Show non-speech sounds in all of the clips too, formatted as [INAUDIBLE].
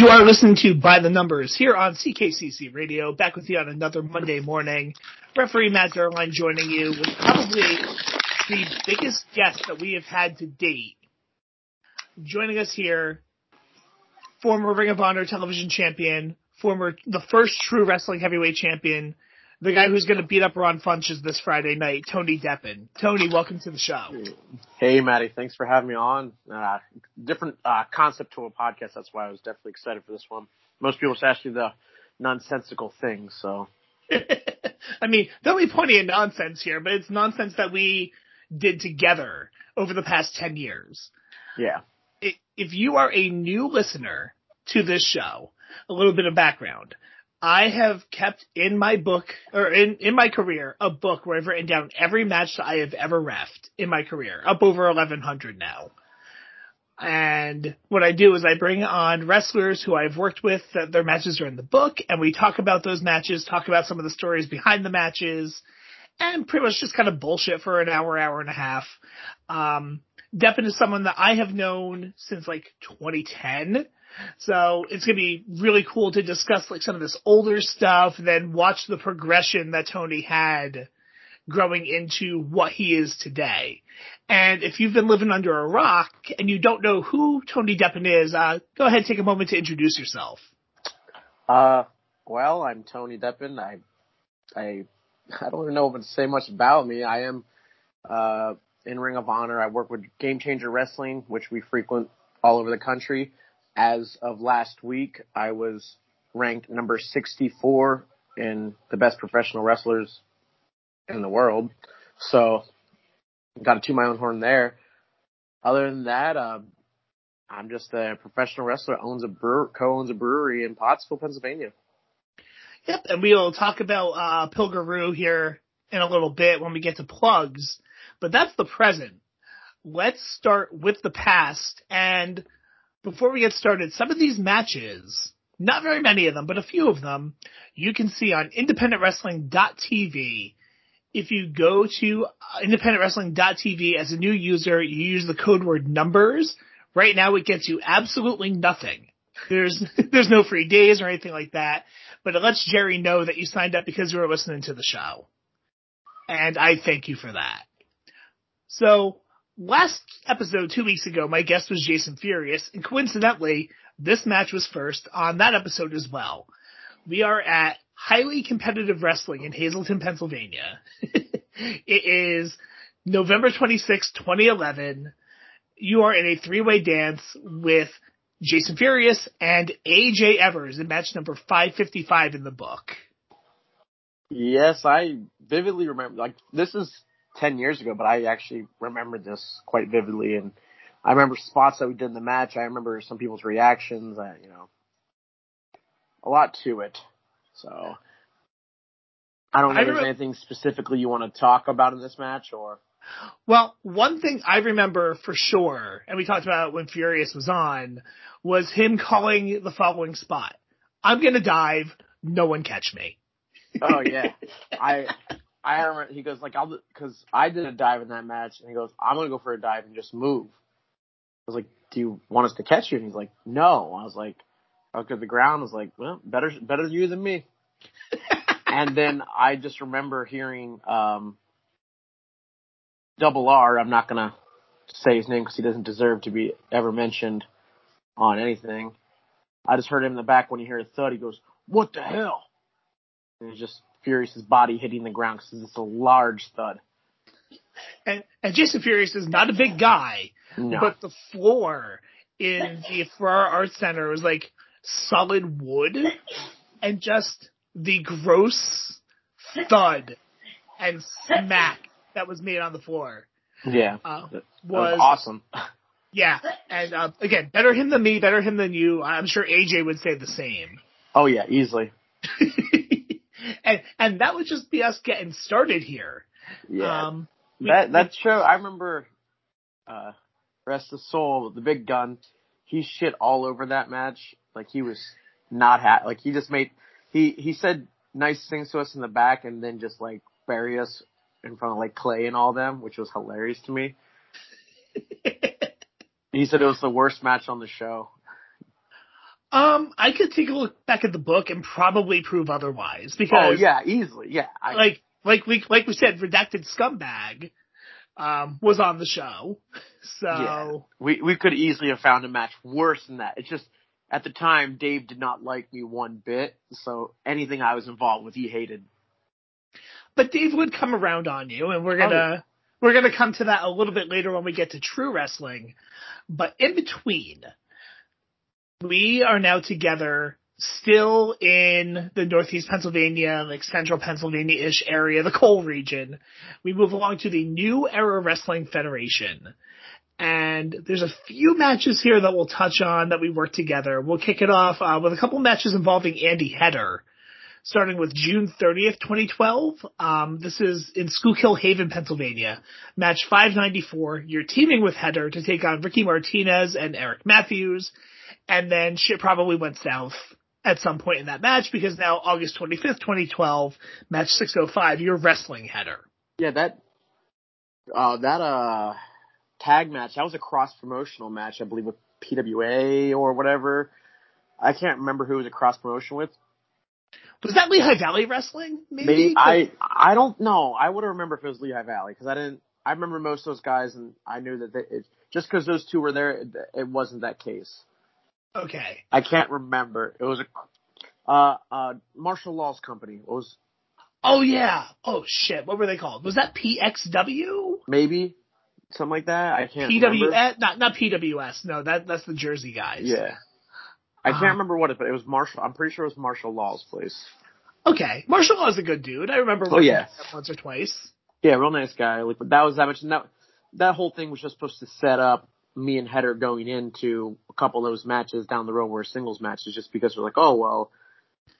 You are listening to By the Numbers here on CKCC Radio, back with you on another Monday morning. Referee Matt Zerline joining you with probably the biggest guest that we have had to date. Joining us here, former Ring of Honor television champion, former, the first true wrestling heavyweight champion, the guy who's going to beat up Ron Funches this Friday night, Tony Deppen. Tony, welcome to the show. Hey, Maddie. Thanks for having me on. Uh, different uh, concept to a podcast. That's why I was definitely excited for this one. Most people just ask you the nonsensical things, so. [LAUGHS] I mean, there'll be plenty of nonsense here, but it's nonsense that we did together over the past 10 years. Yeah. If you are a new listener to this show, a little bit of background. I have kept in my book or in, in my career a book where I've written down every match that I have ever refed in my career, up over 1100 now. And what I do is I bring on wrestlers who I've worked with that their matches are in the book and we talk about those matches, talk about some of the stories behind the matches and pretty much just kind of bullshit for an hour, hour and a half. Um, Deppen is someone that I have known since like 2010 so it's gonna be really cool to discuss like some of this older stuff, then watch the progression that Tony had growing into what he is today. And if you've been living under a rock and you don't know who Tony Deppen is, uh, go ahead and take a moment to introduce yourself. Uh, well, I'm Tony Deppen. I, I, I don't even know what to say much about me. I am, uh, in Ring of Honor. I work with Game Changer Wrestling, which we frequent all over the country as of last week, I was ranked number 64 in the best professional wrestlers in the world. So, got to toot my own horn there. Other than that, uh, I'm just a professional wrestler. Owns a brewer, co-owns a brewery in Pottsville, Pennsylvania. Yep, and we'll talk about uh, here in a little bit when we get to plugs. But that's the present. Let's start with the past and before we get started, some of these matches, not very many of them, but a few of them, you can see on independentwrestling.tv. If you go to independentwrestling.tv as a new user, you use the code word numbers. Right now it gets you absolutely nothing. There's, [LAUGHS] there's no free days or anything like that, but it lets Jerry know that you signed up because you were listening to the show. And I thank you for that. So, last episode two weeks ago, my guest was Jason Furious, and coincidentally, this match was first on that episode as well. We are at Highly Competitive Wrestling in Hazleton, Pennsylvania. [LAUGHS] it is November 26, 2011. You are in a three-way dance with Jason Furious and AJ Evers in match number 555 in the book. Yes, I vividly remember, like, this is 10 years ago, but I actually remember this quite vividly. And I remember spots that we did in the match. I remember some people's reactions. I, you know, a lot to it. So I don't know I if there's anything specifically you want to talk about in this match or. Well, one thing I remember for sure, and we talked about when Furious was on, was him calling the following spot. I'm gonna dive, no one catch me. oh yeah. I I remember he goes like I'll because I did a dive in that match and he goes I'm gonna go for a dive and just move. I was like, do you want us to catch you? And he's like, no. I was like, I looked at the ground. I was like, well, better better you than me. [LAUGHS] and then I just remember hearing um, Double R. I'm not gonna say his name because he doesn't deserve to be ever mentioned on anything. I just heard him in the back when he heard a thud. He goes, "What the hell?" And he's just Furious's body hitting the ground because it's a large thud. And, and Jason Furious is not a big guy, no. but the floor in the Ferrara Art Center was like solid wood and just the gross thud and smack that was made on the floor. Yeah. Uh, was, was, awesome. Yeah. And uh, again, better him than me, better him than you. I'm sure AJ would say the same. Oh yeah, easily. [LAUGHS] and and that would just be us getting started here. Yeah. Um, that that show, I remember. Uh, rest of soul, the big gun. He shit all over that match. Like he was not ha- like he just made he he said nice things to us in the back and then just like bury us in front of like Clay and all them, which was hilarious to me. [LAUGHS] he said it was the worst match on the show. Um, I could take a look back at the book and probably prove otherwise because Oh yeah, easily. Yeah. I, like like we like we said, redacted scumbag um was on the show. [LAUGHS] So Yeah. we we could easily have found a match worse than that. It's just at the time Dave did not like me one bit, so anything I was involved with he hated. but Dave would come around on you and we're Oh, gonna we're gonna come to that a little bit later when we get to true wrestling. But in between, we are now together still in the northeast Pennsylvania, like central Pennsylvania-ish area, the coal region. We move along to the New Era Wrestling Federation. And there's a few matches here that we'll touch on that we work together. We'll kick it off uh, with a couple matches involving Andy Header, starting with June 30th, 2012. Um, this is in Schuylkill Haven, Pennsylvania. Match 594. You're teaming with Header to take on Ricky Martinez and Eric Matthews. And then shit probably went south at some point in that match because now August 25th, 2012, match 605, you're wrestling Header. Yeah, that uh that uh tag match, that was a cross promotional match, I believe with PWA or whatever. I can't remember who it was a cross promotion with. Was that Lehigh Valley Wrestling? Maybe? Maybe I I don't know. I would remember if it was Lehigh Valley because I didn't. I remember most of those guys, and I knew that they, it, just because those two were there, it, it wasn't that case. Okay. I can't remember. It was a uh uh Marshall Law's Company. It was Oh yeah. Oh shit. What were they called? Was that PXW? maybe something like that. I can't remember. PWS? Not not PWS. No, that that's the Jersey guys. Yeah. I can't Uh-huh. remember what it, but it was Marshall. I'm pretty sure it was Marshall Law's place. Okay. Marshall Law is a good dude. I remember Oh, yeah. once or twice. Yeah, real nice guy. Like, but that was that much. That that whole thing was just supposed to set up me and Header going into a couple of those matches down the road were singles matches, just because we're like, oh well,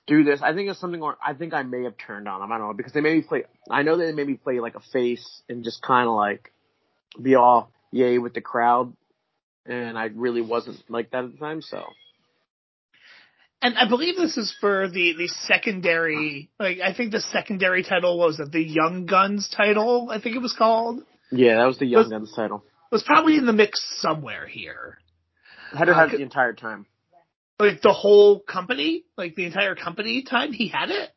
do this. I think it's something where I think I may have turned on them. I don't know because they made me play. I know they made me play like a face and just kind of like be all yay with the crowd, and I really wasn't like that at the time. So And I believe this is for the the secondary. Like I think the secondary title was the Young Guns title. I think it was called. yeah, that was the Young Was- Guns title. Was probably in the mix somewhere here. Header Uh, had it the entire time. Like the whole company, like the entire company time he had it.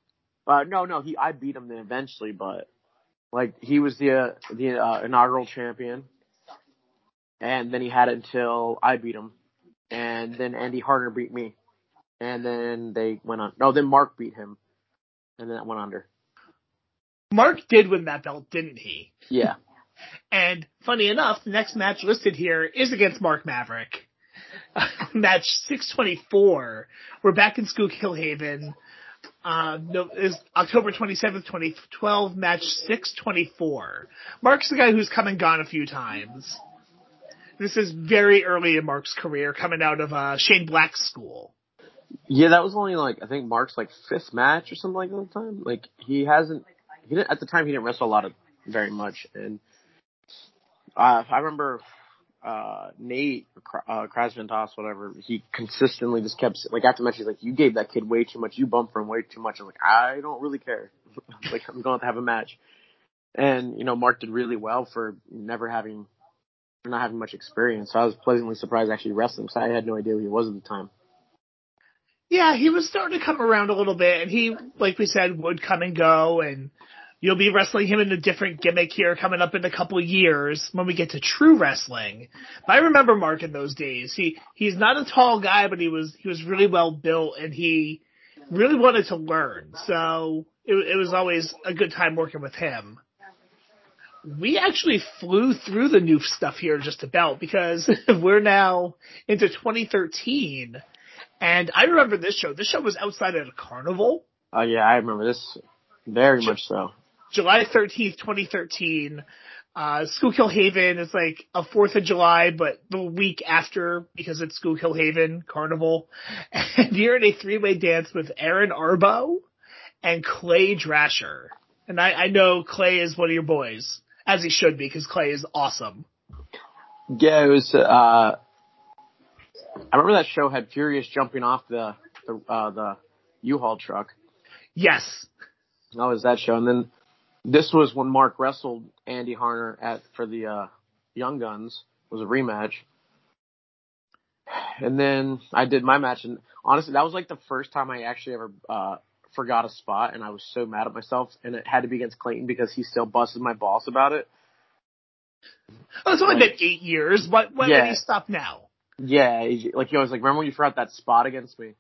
Uh, no, no, he I beat him then eventually, but like he was the uh, the uh, inaugural champion, and then he had it until I beat him, and then Andy Harder beat me, and then they went on. No, then Mark beat him, and then that went under. Mark did win that belt, didn't he? Yeah, And funny enough, the next match listed here is against Mark Maverick. [LAUGHS] match 624. We're back in Schuylkill Haven. Uh, no, is October 27th, 2012, match 624. Mark's the guy who's come and gone a few times. This is very early in Mark's career, coming out of uh, Shane Black's school. yeah, that was only like I think Mark's like fifth match or something like that time. Like he hasn't, he didn't at the time he didn't wrestle a lot of very much, and uh, I remember uh, Nate, uh, Krasventos, whatever, he consistently just kept, like, after match, he's like, you gave that kid way too much, you bumped him way too much. I'm like, I don't really care. [LAUGHS] like, I'm going to have a match. And, you know, Mark did really well for never having, for not having much experience. So I was pleasantly surprised actually wrestling, because I had no idea who he was at the time. Yeah, he was starting to come around a little bit, and he, like we said, would come and go, and you'll be wrestling him in a different gimmick here coming up in a couple of years when we get to true wrestling. But I remember Mark in those days. He he's not a tall guy, but he was he was really well built, and he really wanted to learn. So it, it was always a good time working with him. We actually flew through the new stuff here just about because [LAUGHS] we're now into 2013. And I remember this show. This show was outside at a carnival, Oh yeah, I remember this very much so. July 13th, 2013. Uh, Schuylkill Haven is like a 4th of July, but the week after because it's Schuylkill Haven Carnival. [LAUGHS] And you're in a three-way dance with Aaron Arbo and Clay Drasher. And I, I know Clay is one of your boys, as he should be, because Clay is awesome. Yeah, it was. Uh, I remember that show had Furious jumping off the the, uh, the U-Haul truck. Yes. That was that show, and then this was when Mark wrestled Andy Harner at for the uh, Young Guns. It was a rematch, and then I did my match, and honestly, that was like the first time I actually ever uh forgot a spot, and I was so mad at myself, and it had to be against Clayton because he still busted my balls about it. Oh, it's only like, been eight years. What? When yeah. did he stop now? Yeah, like he was like, remember when you forgot that spot against me?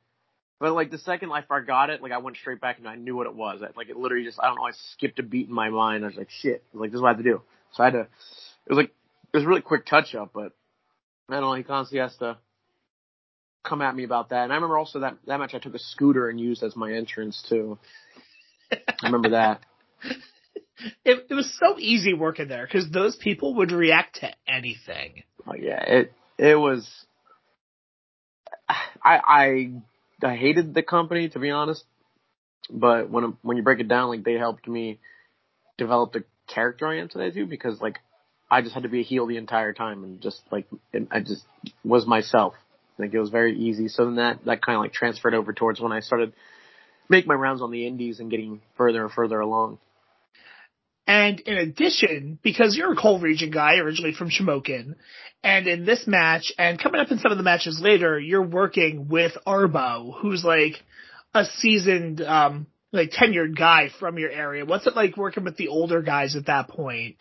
But like the second I forgot it, like I went straight back and I knew what it was. Like it literally just I don't know, I skipped a beat in my mind. I was like, shit. I was like, this is what I have to do. So I had to. It was like it was a really quick touch up, but I don't know. He constantly has to come at me about that. And I remember also that that match I took a scooter and used as my entrance too. I remember that. [LAUGHS] It, it was so easy working there because those people would react to anything. Oh yeah, it it was. I I I hated the company to be honest, but when when you break it down, like they helped me develop the character I am today too, because like I just had to be a heel the entire time and just like and I just was myself. Like it was very easy. So then that that kind of like transferred over towards when I started make my rounds on the indies and getting further and further along. And in addition, because you're a coal region guy originally from Shamokin, and in this match and coming up in some of the matches later, you're working with Arbo, who's like a seasoned, um, like tenured guy from your area. What's it like working with the older guys at that point?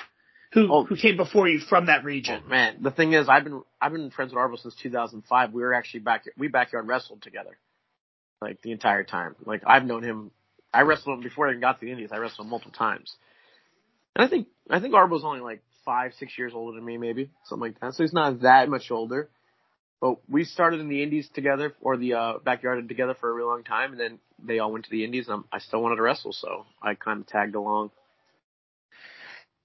Who, oh, who came before you from that region? Oh, man, the thing is, I've been I've been friends with Arbo since 2005. We were actually back we backyard wrestled together, like the entire time. Like I've known him. I wrestled him before I even got to the Indies. I wrestled him multiple times. And I think I think Arbo's only like five, six years older than me, maybe something like that. So he's not that much older. But we started in the Indies together, or the uh, backyard together for a really long time, and then they all went to the Indies. And I still wanted to wrestle, so I kind of tagged along.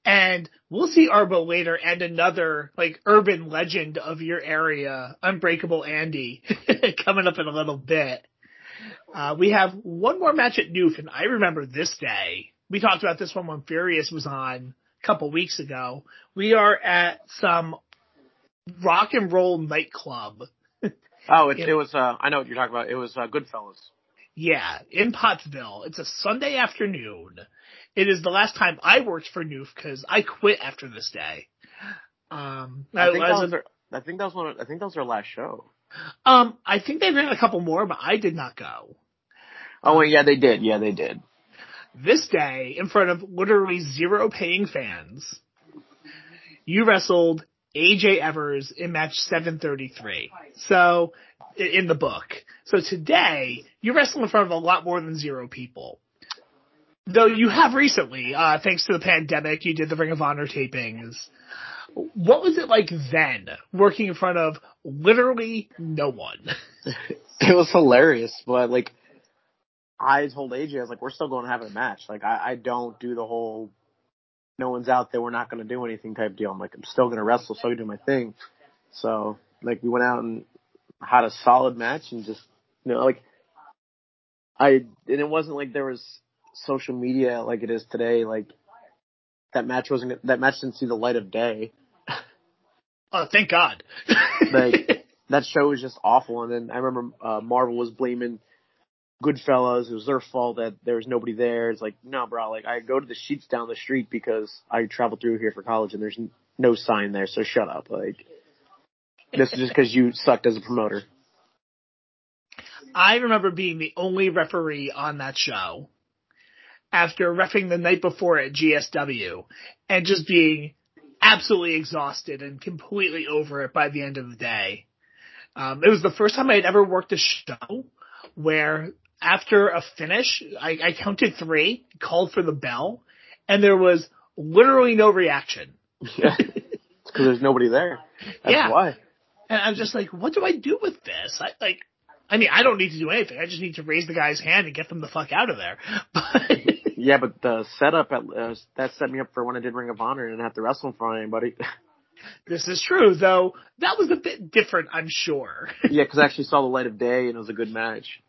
And we'll see Arbo later, and another like urban legend of your area, Unbreakable Andy, [LAUGHS] coming up in a little bit. Uh, we have one more match at Noof, and I remember this day we talked about this one when Furious was on a couple weeks ago. We are at some rock and roll nightclub. [LAUGHS] oh, it, in, it was, uh, I know what you're talking about. It was, uh, Goodfellas. Yeah, in Pottsville. It's a Sunday afternoon. It is the last time I worked for Noof because I quit after this day. Um, I, think, I, that was their, I think that was one. Of, I think that was their last show. Um, I think they ran a couple more, but I did not go. Oh, yeah, they did. Yeah, they did this day in front of literally zero paying fans, you wrestled AJ Evers in match 733. So, in the book. So today, you're wrestling in front of a lot more than zero people. Though you have recently, uh, thanks to the pandemic, you did the Ring of Honor tapings. What was it like then, working in front of literally no one? [LAUGHS] it was hilarious, but like, I told AJ, I was like, we're still going to have a match. Like, I, I don't do the whole, no one's out there, we're not going to do anything type deal. I'm like, I'm still going to wrestle, so I do my thing. So, like, we went out and had a solid match and just, you know, like, I, and it wasn't like there was social media like it is today. Like, that match wasn't, that match didn't see the light of day. [LAUGHS] Oh, thank God. like, [LAUGHS] that show was just awful. And then I remember, uh, Marvel was blaming, Goodfellas. It was their fault that there was nobody there. It's like, no, bro. Like, I go to the sheets down the street because I travel through here for college, and there's no sign there. So shut up. Like, this is just because you sucked as a promoter. I remember being the only referee on that show after refing the night before at GSW and just being absolutely exhausted and completely over it by the end of the day. Um, it was the first time I had ever worked a show where after a finish, I, I counted three, called for the bell, and there was literally no reaction. Yeah. Because there's nobody there. That's yeah. why. And I'm just like, what do I do with this? I like, I mean, I don't need to do anything. I just need to raise the guy's hand and get them the fuck out of there. [LAUGHS] But yeah, but the setup at uh, that set me up for when I did Ring of Honor and didn't have to wrestle in front of anybody. [LAUGHS] this is true, though. That was a bit different, I'm sure. yeah, because I actually saw the light of day and it was a good match.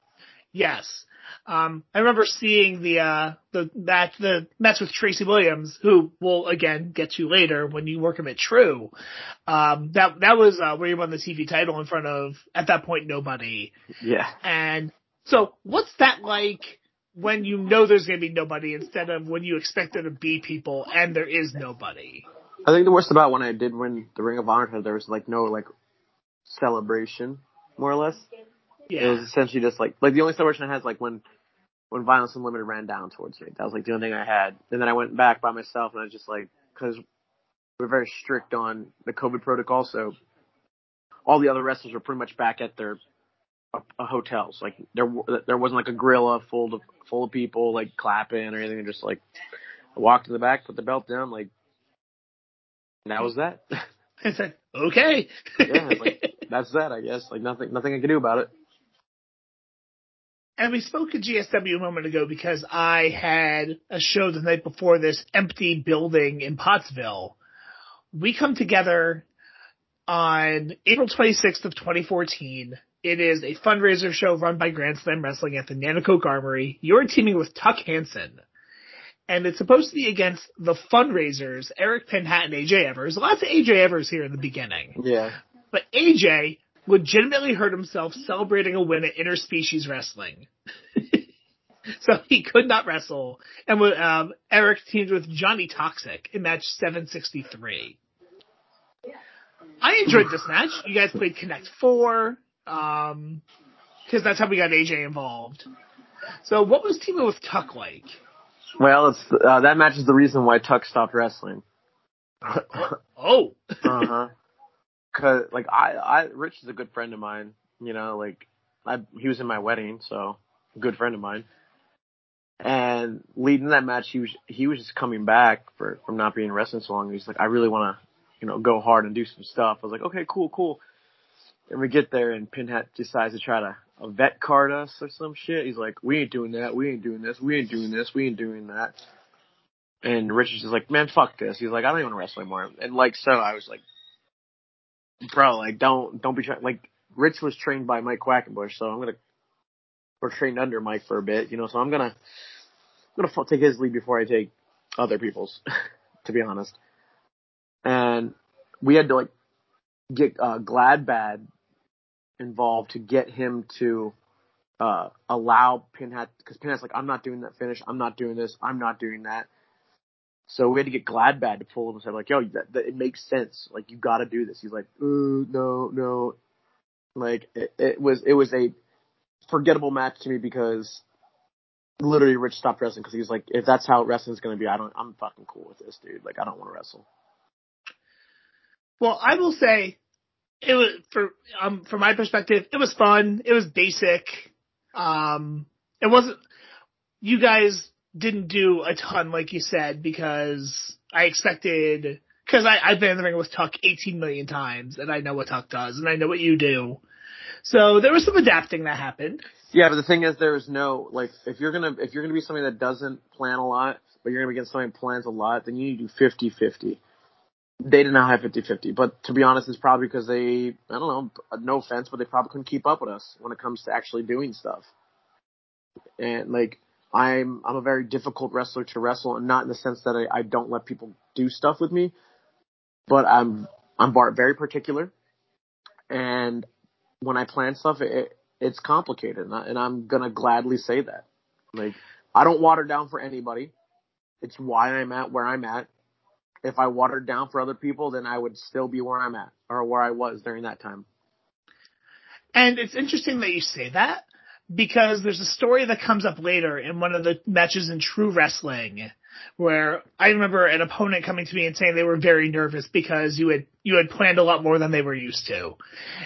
Yes. Um, I remember seeing the uh, the match the match with Tracy Williams, who we'll again get to later when you work him at True. Um, that that was uh, where he won the TV title in front of at that point nobody. Yeah. And so, what's that like when you know there's going to be nobody instead of when you expect there to be people and there is nobody? I think the worst about when I did win the Ring of Honor, there was like no like celebration. more or less. Yeah. It was essentially just like like the only celebration I had is like when when Violence Unlimited ran down towards me. That was like the only thing I had. And then I went back by myself, and I was just like, because we're very strict on the COVID protocol, so all the other wrestlers were pretty much back at their uh, uh, hotels. Like there there wasn't like a gorilla full of full of people like clapping or anything. Just like I walked to the back, put the belt down, like and that was that. [LAUGHS] I said, okay. yeah, like that's that. I guess like nothing nothing I can do about it. And we spoke at GSW a moment ago because I had a show the night before this empty building in Pottsville. We come together on April 26th of 2014. It is a fundraiser show run by Grand Slam Wrestling at the Nanticoke Armory. You're teaming with Tuck Hansen. And it's supposed to be against the fundraisers, Eric Pinhat and AJ Evers. Lots of AJ Evers here in the beginning. Yeah. But AJ legitimately hurt himself celebrating a win at interspecies wrestling. [LAUGHS] so he could not wrestle. And um, Eric teamed with Johnny Toxic in match 763. I enjoyed this match. You guys played Connect Four, um, because that's how we got AJ involved. So, what was teaming with Tuck like? Well, it's uh, that match is the reason why Tuck stopped wrestling. oh. [LAUGHS] uh huh. Cause like I, I, Rich is a good friend of mine. You know, like I, he was in my wedding, so good friend of mine. And leading that match, he was he was just coming back for from not being wrestling so long. He's like, I really want to, you know, go hard and do some stuff. I was like, okay, cool, cool. And we get there, and Pinhat decides to try to a vet card us or some shit. He's like, we ain't doing that. We ain't doing this. We ain't doing this. We ain't doing that. And Rich is just like, man, fuck this. He's like, I don't even wrestle anymore. And like, so I was like, bro, like, don't, don't be trying, like, Rich was trained by Mike Quackenbush, so I'm gonna, we're trained under Mike for a bit, you know, so I'm gonna, I'm gonna take his lead before I take other people's, [LAUGHS] to be honest. And we had to like, get, uh, Glad Bad involved to get him to uh, allow Pinhat because Pinhat's like, I'm not doing that finish. I'm not doing this. I'm not doing that. So we had to get Gladbad to pull him and say like, Yo, that, that, it makes sense. Like you got to do this. He's like, uh, No, no. Like it, it was it was a forgettable match to me because literally Rich stopped wrestling because he's like, if that's how wrestling's gonna be, I don't, I'm fucking cool with this, dude. Like I don't want to wrestle. Well, I will say it was for um from my perspective, it was fun. It was basic. Um, it wasn't. You guys didn't do a ton, like you said, because I expected. Because I've been in the ring with Tuck 18 million times, and I know what Tuck does, and I know what you do. So there was some adapting that happened. Yeah, but the thing is, there is no like if you're gonna if you're gonna be somebody that doesn't plan a lot, but you're gonna be against somebody that plans a lot, then you need to do 50-50 they did not have 50-50. But to be honest, it's probably because they, I don't know, no offense, but they probably couldn't keep up with us when it comes to actually doing stuff. And like, I'm, I'm a very difficult wrestler to wrestle and not in the sense that I, I don't let people do stuff with me, but I'm, I'm very particular. And when I plan stuff, it, it's complicated and, I, and I'm gonna gladly say that. Like, I don't water down for anybody. It's why I'm at where I'm at if I watered down for other people, then I would still be where I'm at or where I was during that time. And it's interesting that you say that because there's a story that comes up later in one of the matches in True Wrestling where I remember an opponent coming to me and saying they were very nervous because you had you had planned a lot more than they were used to.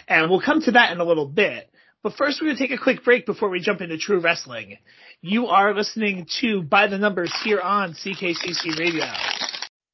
And we'll come to that in a little bit. But first we're going to take a quick break before we jump into True Wrestling. You are listening to By the Numbers here on CKCC Radio.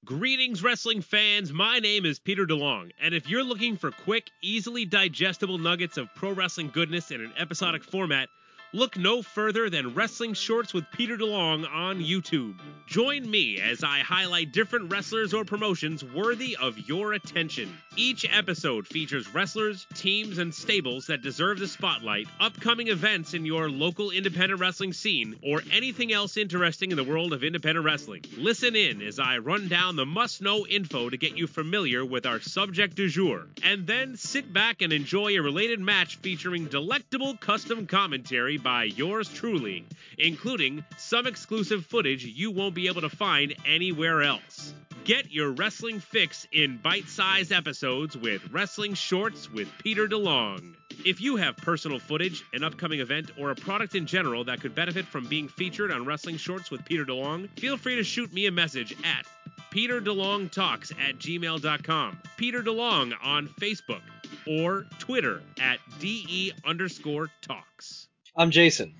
Greetings, wrestling fans. My name is Peter DeLong, and if you're looking for quick, easily digestible nuggets of pro wrestling goodness in an episodic format, look no further than Wrestling Shorts with Peter DeLong on YouTube. Join me as I highlight different wrestlers or promotions worthy of your attention. Each episode features wrestlers, teams, and stables that deserve the spotlight, upcoming events in your local independent wrestling scene, or anything else interesting in the world of independent wrestling. Listen in as I run down the must know info to get you familiar with our subject du jour, and then sit back and enjoy a related match featuring delectable custom commentary by yours truly, including some exclusive footage you won't be able to find anywhere else. Get your wrestling fix in bite sized episodes with Wrestling Shorts with Peter DeLong. If you have personal footage, an upcoming event, or a product in general that could benefit from being featured on Wrestling Shorts with Peter DeLong, feel free to shoot me a message at peterdelongtalks at gmail.com, Peter DeLong on Facebook, or Twitter at DE underscore talks. I'm Jason.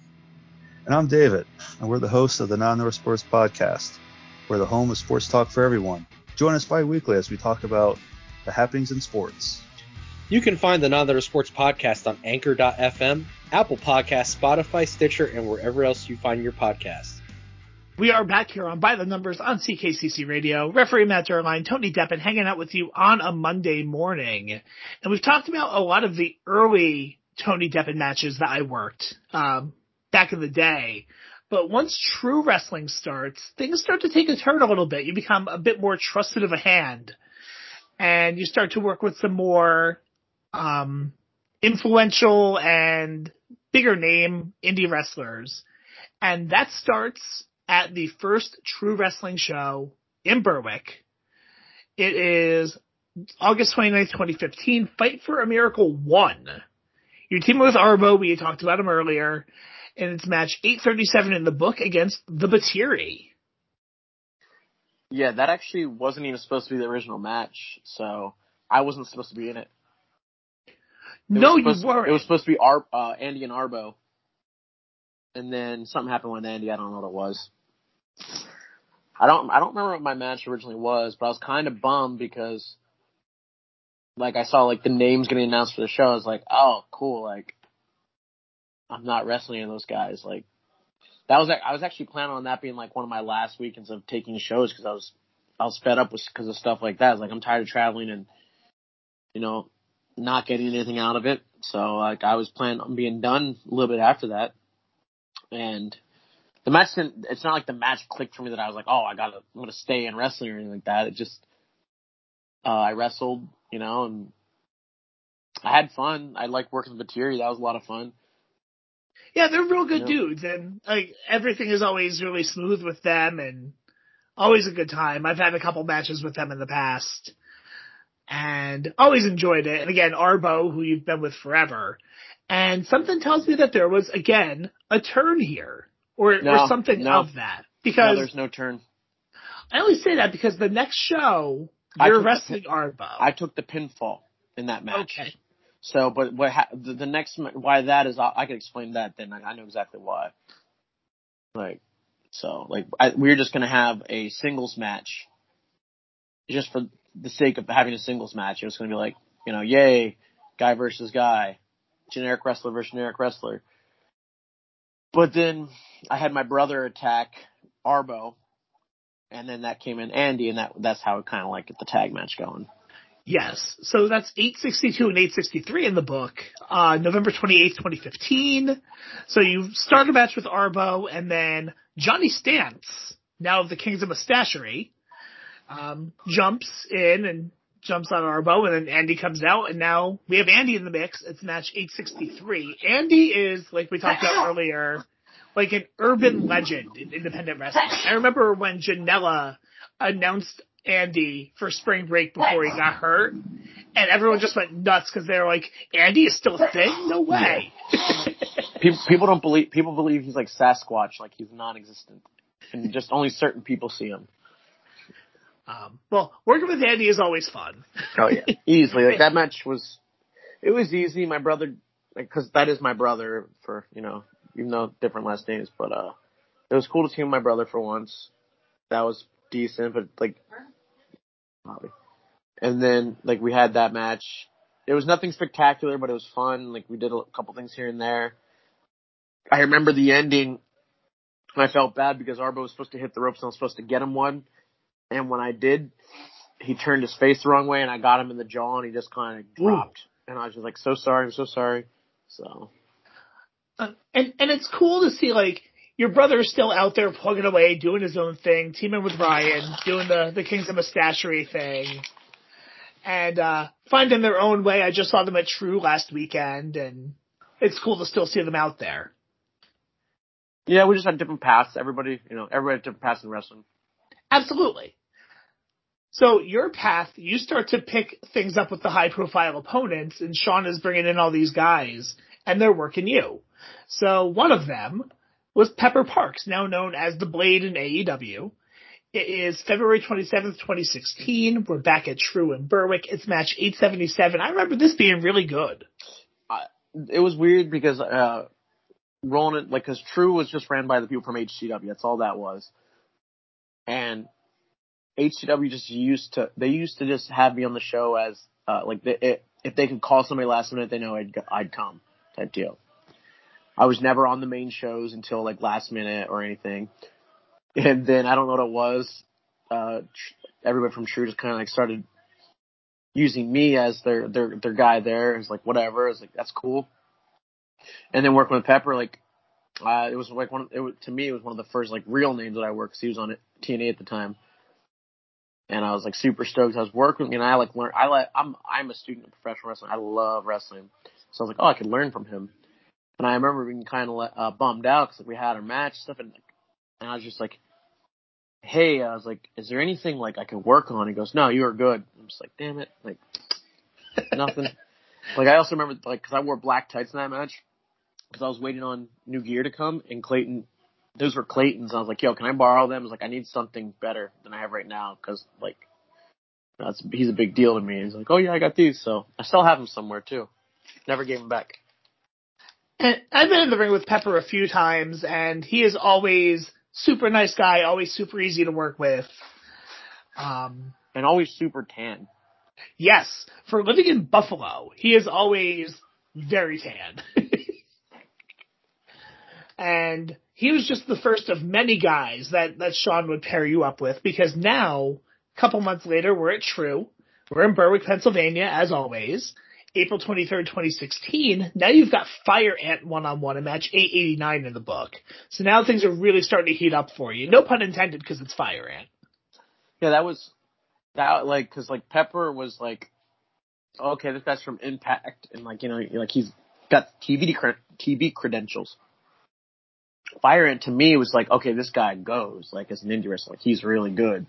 And I'm David, and we're the hosts of the Non North Sports Podcast. We're the home of sports talk for everyone. Join us bi weekly as we talk about the happenings in sports. You can find the Non North Sports Podcast on Anchor.fm, Apple Podcasts, Spotify, Stitcher, and wherever else you find your podcasts. We are back here on By the Numbers on CKCC Radio. Referee Matt Zerline, Tony Deppen hanging out with you on a Monday morning. And we've talked about a lot of the early Tony Deppen matches that I worked um, back in the day. But once true wrestling starts, things start to take a turn a little bit. You become a bit more trusted of a hand. And you start to work with some more um, influential and bigger name indie wrestlers. And that starts at the first True Wrestling show in Berwick. It is August 29th, 2015. Fight for a Miracle 1. You're teaming with Arbo, we talked about him earlier, and it's match 837 in the book against the Batiri. Yeah, that actually wasn't even supposed to be the original match, so I wasn't supposed to be in it. it no, you weren't. It was supposed to be Ar- uh, Andy and Arbo. And then something happened with Andy, I don't know what it was. I don't I don't remember what my match originally was, but I was kind of bummed because like I saw like the names getting announced for the show. I was like, oh, cool. Like I'm not wrestling in those guys. Like that was I was actually planning on that being like one of my last weekends of taking shows because I was I was fed up with because of stuff like that. like I'm tired of traveling and you know not getting anything out of it. So like I was planning on being done a little bit after that, and the match didn't, it's not like the match clicked for me that I was like, oh, I gotta, I'm gonna stay in wrestling or anything like that. It just, uh, I wrestled, you know, and I had fun. I like working with Batiri. That was a lot of fun. Yeah, they're real good dudes and like everything is always really smooth with them and always a good time. I've had a couple matches with them in the past and always enjoyed it. And again, Arbo, who you've been with forever. And something tells me that there was again a turn here or, no, or something no. of that. Because no, there's no turn. I only say that because the next show you're wrestling the, Arbo. I took the pinfall in that match. Okay. So, but what ha- the, the next why that is, I, I can explain that. Then I, I know exactly why. Like, so like I, we we're just gonna have a singles match, just for the sake of having a singles match. It was gonna be like, you know, yay, guy versus guy, generic wrestler versus generic wrestler. But then I had my brother attack Arbo, and then that came in Andy, and that that's how it kind of like get the tag match going. Yes. So that's 862 and 863 in the book. Uh, November 28th, 2015. So you start a match with Arbo and then Johnny Stance, now of the Kings of Mustachery, um, jumps in and jumps on Arbo and then Andy comes out and now we have Andy in the mix. It's match 863. Andy is, like we talked about [LAUGHS] earlier, like an urban legend in independent wrestling. I remember when Janela announced Andy for spring break before he got hurt, and everyone just went nuts because they were like, "Andy is still a thing? No way!" [LAUGHS] people, people don't believe. People believe he's like Sasquatch, like he's non-existent, and just only certain people see him. Um, well, working with Andy is always fun. Oh yeah, [LAUGHS] easily. Like that match was, it was easy. My brother, like, cause that is my brother for, you know, even though different last names, but, uh, it was cool to team my brother for once. That was decent, but like, and then like we had that match. It was nothing spectacular, but it was fun. Like we did a couple things here and there. I remember the ending. I felt bad because Arbo was supposed to hit the ropes and I was supposed to get him one. And when I did, he turned his face the wrong way and I got him in the jaw and he just kind of dropped. And I was just like, so sorry, I'm so sorry. So. Uh, and, and it's cool to see like, your brother's still out there plugging away, doing his own thing, teaming with Ryan, doing the, the Kings of Mustachery thing. And, uh, finding their own way. I just saw them at True last weekend and it's cool to still see them out there. Yeah, we just had different paths. Everybody, you know, everybody had different paths in wrestling. Absolutely. So your path, you start to pick things up with the high profile opponents and Sean is bringing in all these guys and they're working you. So one of them was Pepper Parks, now known as the Blade in AEW. It is February 27th, 2016. We're back at True in Berwick. It's match 877. I remember this being really good. Uh, it was weird because, uh, like, cause True was just ran by the people from HCW. That's all that was. And HCW just used to, they used to just have me on the show as, uh, like, the, it, if they could call somebody last minute, they know I'd, I'd come type deal. I was never on the main shows until like last minute or anything. And then I don't know what it was. Uh, everybody from True just kind of like started using me as their, their, their guy there. It's like, whatever. It's like, that's cool. And then working with Pepper, like, uh, it was like one, Of, it was, to me, it was one of the first like real names that I worked because he was on TNA at the time. And I was like super stoked. I was working and I like learn, I like, I'm, I'm a student of professional wrestling. I love wrestling. So I was like, oh, I could learn from him. And I remember being kind of uh, bummed out because like, we had our match stuff, and, and I was just like, "Hey," I was like, "Is there anything like I can work on?" He goes, "No, you are good." I'm just like, "Damn it!" Like nothing. [LAUGHS] like I also remember like because I wore black tights in that match because I was waiting on new gear to come, and Clayton, those were Clayton's. I was like, "Yo, can I borrow them?" I was like, "I need something better than I have right now because like." That's he's a big deal to me. He's like, oh yeah, I got these, so I still have them somewhere too. Never gave him back. And I've been in the ring with Pepper a few times, and he is always super nice guy, always super easy to work with. Um, and always super tan. Yes, for living in Buffalo, he is always very tan. [LAUGHS] and he was just the first of many guys that, that Sean would pair you up with because now, a couple months later, we're at True. We're in Berwick, Pennsylvania, as always. April 23rd, 2016, now you've got Fire Ant one on one, a match 889 in the book. So now things are really starting to heat up for you. No pun intended because it's Fire Ant. Yeah, that was, that, like, cause like Pepper was like, okay, this guy's from Impact and like, you know, like he's got TV, TV credentials. Fire Ant to me was like, okay, this guy goes, like as an indie wrestler, like he's really good.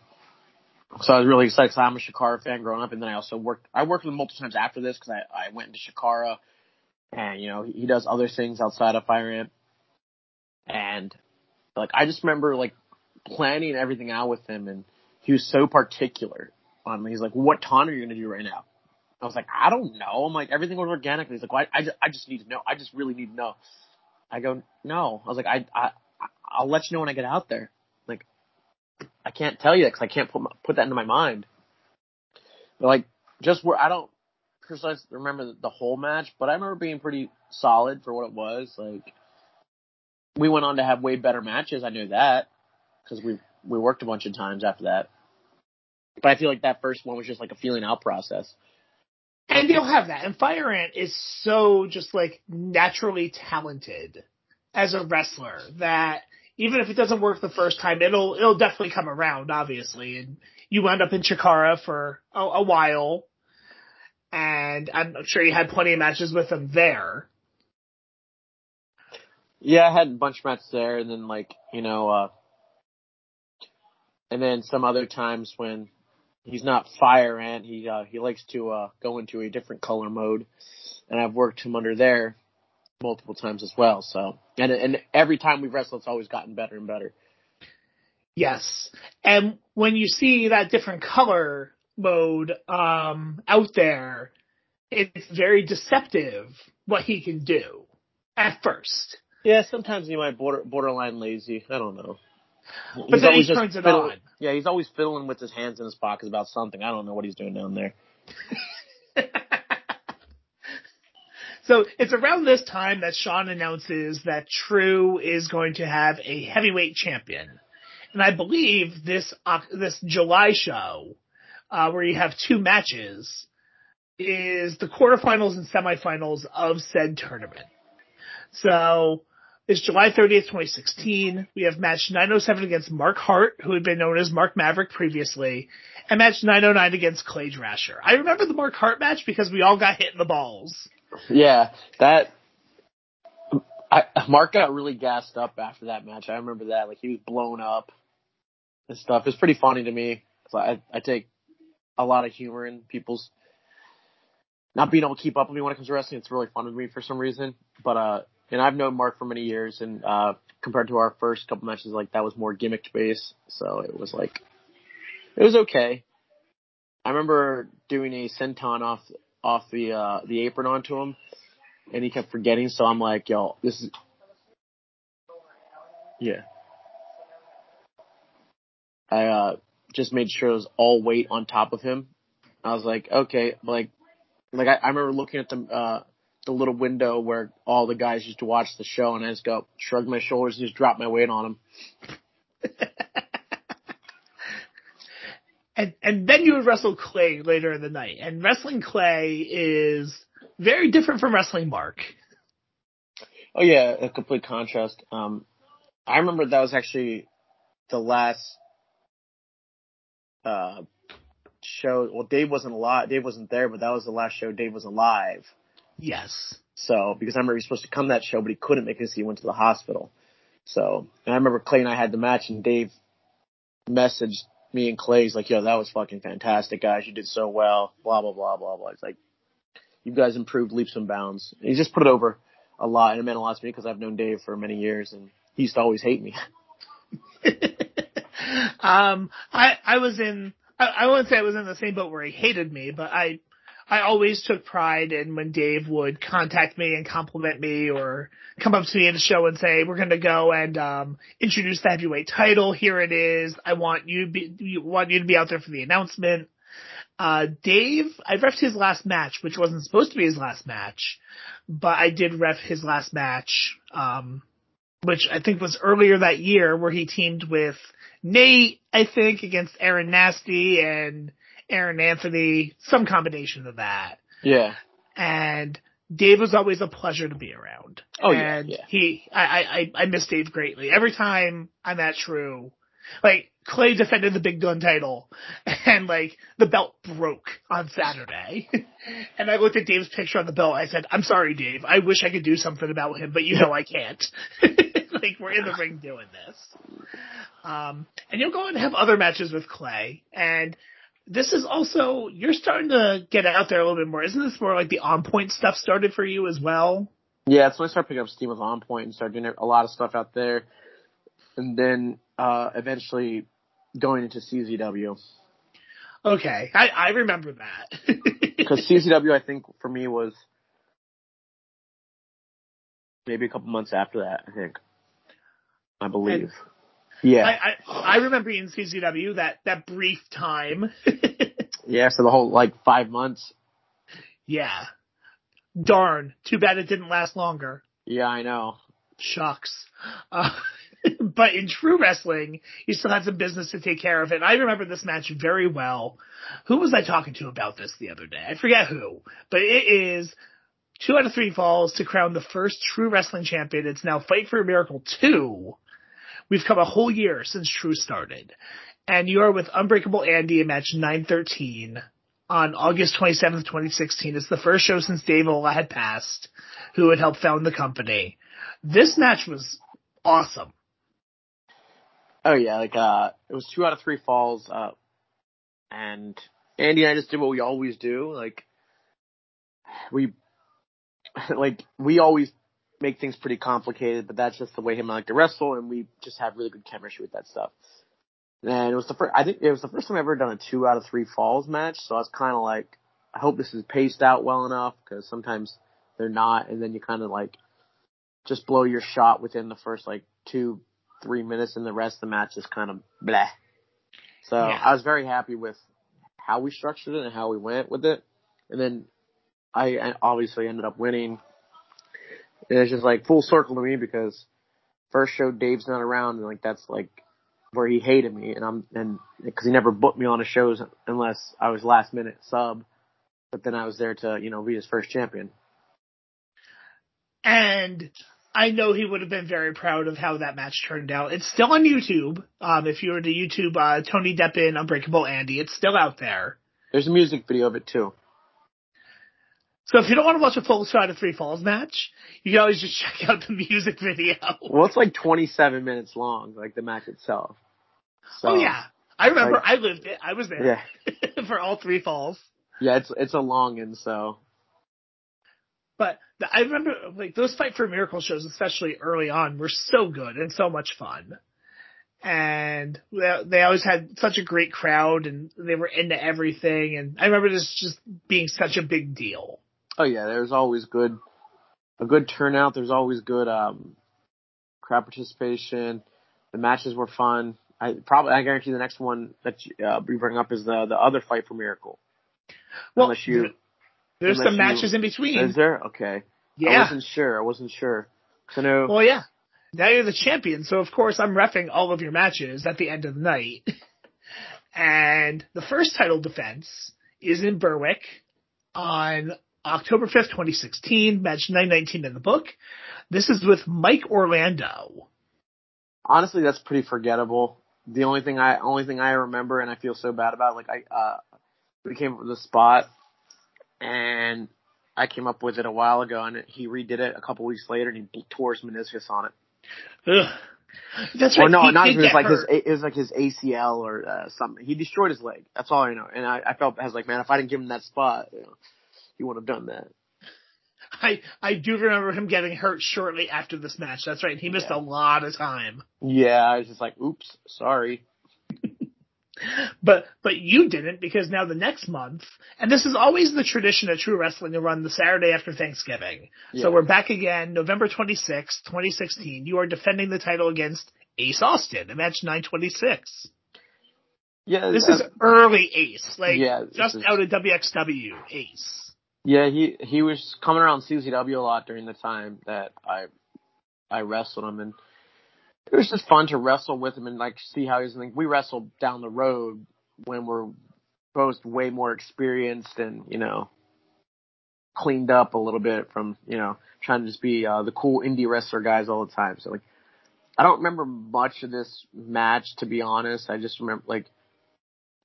So I was really excited because I'm a Chikara fan growing up, and then I also worked. I worked with him multiple times after this because I I went into Chikara, and you know he does other things outside of Fire Ant, and like I just remember like planning everything out with him, and he was so particular on me. He's like, "What taunt are you gonna do right now?" I was like, "I don't know." I'm like, everything was organic. He's like, well, I, I just, I just need to know. I just really need to know. I go, no. I was like, I, I, I'll let you know when I get out there. I can't tell you because I can't put my, put that into my mind. But like just where I don't precisely remember the whole match, but I remember being pretty solid for what it was. Like we went on to have way better matches. I knew that because we we worked a bunch of times after that. But I feel like that first one was just like a feeling out process. And you'll have that. And Fire Ant is so just like naturally talented as a wrestler that even if it doesn't work the first time, it'll it'll definitely come around, obviously. And you wound up in Chikara for a, a while, and I'm sure you had plenty of matches with him there. Yeah, I had a bunch of matches there, and then like you know, uh, and then some other times when he's not fire ant, he uh, he likes to uh, go into a different color mode, and I've worked him under there multiple times as well. So, and and every time we've wrestled, it's always gotten better and better. Yes, and when you see that different color mode um, out there, it's very deceptive what he can do at first. Yeah, sometimes he might border borderline lazy. I don't know. But he's then he turns it on. Yeah, he's always fiddling with his hands in his pockets about something. I don't know what he's doing down there. [LAUGHS] So it's around this time that Sean announces that True is going to have a heavyweight champion. And I believe this, uh, this July show, uh, where you have two matches is the quarterfinals and semifinals of said tournament. So it's July 30th, 2016. We have match 907 against Mark Hart, who had been known as Mark Maverick previously, and match 909 against Clay Drasher. I remember the Mark Hart match because we all got hit in the balls. Yeah, that. I, Mark got really gassed up after that match. I remember that. Like he was blown up and stuff. It's pretty funny to me. I, I take a lot of humor in people's not being able to keep up with me when it comes to wrestling. It's really fun to me for some reason. But uh, and I've known Mark for many years, and uh, compared to our first couple matches, like that was more gimmick based, so it was like it was okay. I remember doing a senton off off the uh, the apron onto him, and he kept forgetting. So I'm like, yo, this is yeah. I uh, just made sure it was all weight on top of him. I was like, okay, like, like I, I remember looking at the uh, the little window where all the guys used to watch the show, and I just go shrug my shoulders and just drop my weight on him. [LAUGHS] and and then you would wrestle Clay later in the night, and wrestling Clay is very different from wrestling Mark. Oh yeah, a complete contrast. Um, I remember that was actually the last uh, show. Well, Dave wasn't alive. Dave wasn't there, but that was the last show Dave was alive. Yes. So because I remember he was supposed to come that show, but he couldn't make it because he went to the hospital. So and I remember Clay and I had the match, and Dave messaged me and Clay's like, "Yo, that was fucking fantastic, guys. You did so well." Blah blah blah blah blah. It's like you guys improved leaps and bounds. And he just put it over a lot, and it meant a lot to me because I've known Dave for many years, and he used to always hate me. [LAUGHS] [LAUGHS] um, I I was in. I, I wouldn't say I was in the same boat where he hated me, but I I always took pride in when Dave would contact me and compliment me or come up to me in the show and say, we're going to go and, um, introduce the heavyweight title. Here it is. I want you to be, want you to be out there for the announcement. Uh, Dave, I refed his last match, which wasn't supposed to be his last match, but I did ref his last match, um, which I think was earlier that year where he teamed with Nate, I think, against Aaron Nasty and Aaron Anthony, some combination of that. Yeah. And Dave was always a pleasure to be around. Oh and yeah, yeah. he, I, I, I miss Dave greatly. Every time I'm at True, like Clay defended the Big Gun title, [LAUGHS] and like the belt broke on Saturday, [LAUGHS] and I looked at Dave's picture on the belt. I said, "I'm sorry, Dave. I wish I could do something about him, but you know I can't. [LAUGHS] like we're in the ring doing this." Um, and you'll go on and have other matches with Clay, and this is also you're starting to get out there a little bit more. Isn't this more like the on point stuff started for you as well? Yeah, that's when I started picking up steam with On Point and started doing a lot of stuff out there, and then uh eventually going into CZW Okay, I, I remember that. [LAUGHS] because CZW I think for me was maybe a couple months after that. I think, I believe. And- yeah, I, I I remember in CZW that that brief time. [LAUGHS] yeah. So the whole like five months. yeah. Darn. Too bad it didn't last longer. Yeah, I know. Shucks. Uh, [LAUGHS] but in true wrestling, you still had some business to take care of. And I remember this match very well. Who was I talking to about this the other day? I forget who, but it is two out of three falls to crown the first true wrestling champion. It's now Fight for a Miracle 2. We've come a whole year since True started. And you are with Unbreakable Andy in match 913 on August 27th, 2016. It's the first show since Dave Ola had passed, who had helped found the company. This match was awesome. Oh yeah, like uh, it was two out of three falls, uh, and Andy and I just did what we always do. Like we, [LAUGHS] like we always make things pretty complicated, but that's just the way him and I like to wrestle, and we just have really good chemistry with that stuff. And it was the first, I think it was the first time I've ever done a two out of three falls match, so I was kind of like, I hope this is paced out well enough, because sometimes they're not, and then you kind of like just blow your shot within the first like two, three minutes, and the rest of the match is kind of bleh. So Yeah. I was very happy with how we structured it and how we went with it, and then I obviously ended up winning. And it's just like full circle to me because first show Dave's not around and like that's like where he hated me and I'm and because he never booked me on his shows unless I was last minute sub, but then I was there to you know be his first champion. And I know he would have been very proud of how that match turned out. It's still on YouTube. Um, if you were to YouTube, uh, Tony Deppen, Unbreakable Andy, it's still out there. There's a music video of it too. So if you don't want to watch a full shot of Three Falls match, you can always just [LAUGHS] check out the music video. Well, it's like 27 minutes long, like the match itself. So, Oh yeah. I remember I lived it. I was there Yeah, [LAUGHS] for all three falls. yeah, it's it's a long and so But the, I remember like those Fight for Miracle shows, especially early on, were so good and so much fun. And they, they always had such a great crowd and they were into everything. And I remember this just being such a big deal. Oh yeah, there's always good a good turnout. There's always good um crowd participation. The matches were fun. I probably I guarantee the next one that you, uh, bring up is the the other fight for Miracle. Well, Unless you- there's unless some you- matches in between. Is there? Okay. Yeah. I wasn't sure. I wasn't sure. I know. Well, yeah. Now you're the champion, so of course I'm refing all of your matches at the end of the night. [LAUGHS] and the first title defense is in Berwick on October 5th, 2016, match 919 in the book. This is with Mike Orlando. honestly, that's pretty forgettable. The only thing I only thing I remember, and I feel so bad about, like I uh, we came up with the spot, and I came up with it a while ago, and he redid it a couple weeks later, and he tore his meniscus on it. Ugh. That's right. Or no, he not did his, get like his it was like his ACL or uh, something. He destroyed his leg. That's all I know. And I, I felt I was like, man, if I didn't give him that spot, you know, he would have done that. I, I do remember him getting hurt shortly after this match. That's right. He missed Yeah. a lot of time. Yeah, I was just like, oops, sorry. [LAUGHS] But but you didn't because now the next month, and this is always the tradition of True Wrestling to run the Saturday after Thanksgiving. Yeah. So we're back again, November twenty sixth, 2016. You are defending the title against Ace Austin in match 926. yeah, This uh, is early Ace, like Yeah, just is- out of WXW Ace. Yeah, he he was coming around CZW a lot during the time that I I wrestled him, and it was just fun to wrestle with him and like see how he's. Like, we wrestled down the road when we're both way more experienced and you know cleaned up a little bit from you know trying to just be uh, the cool indie wrestler guys all the time. So like, I don't remember much of this match to be honest. I just remember like,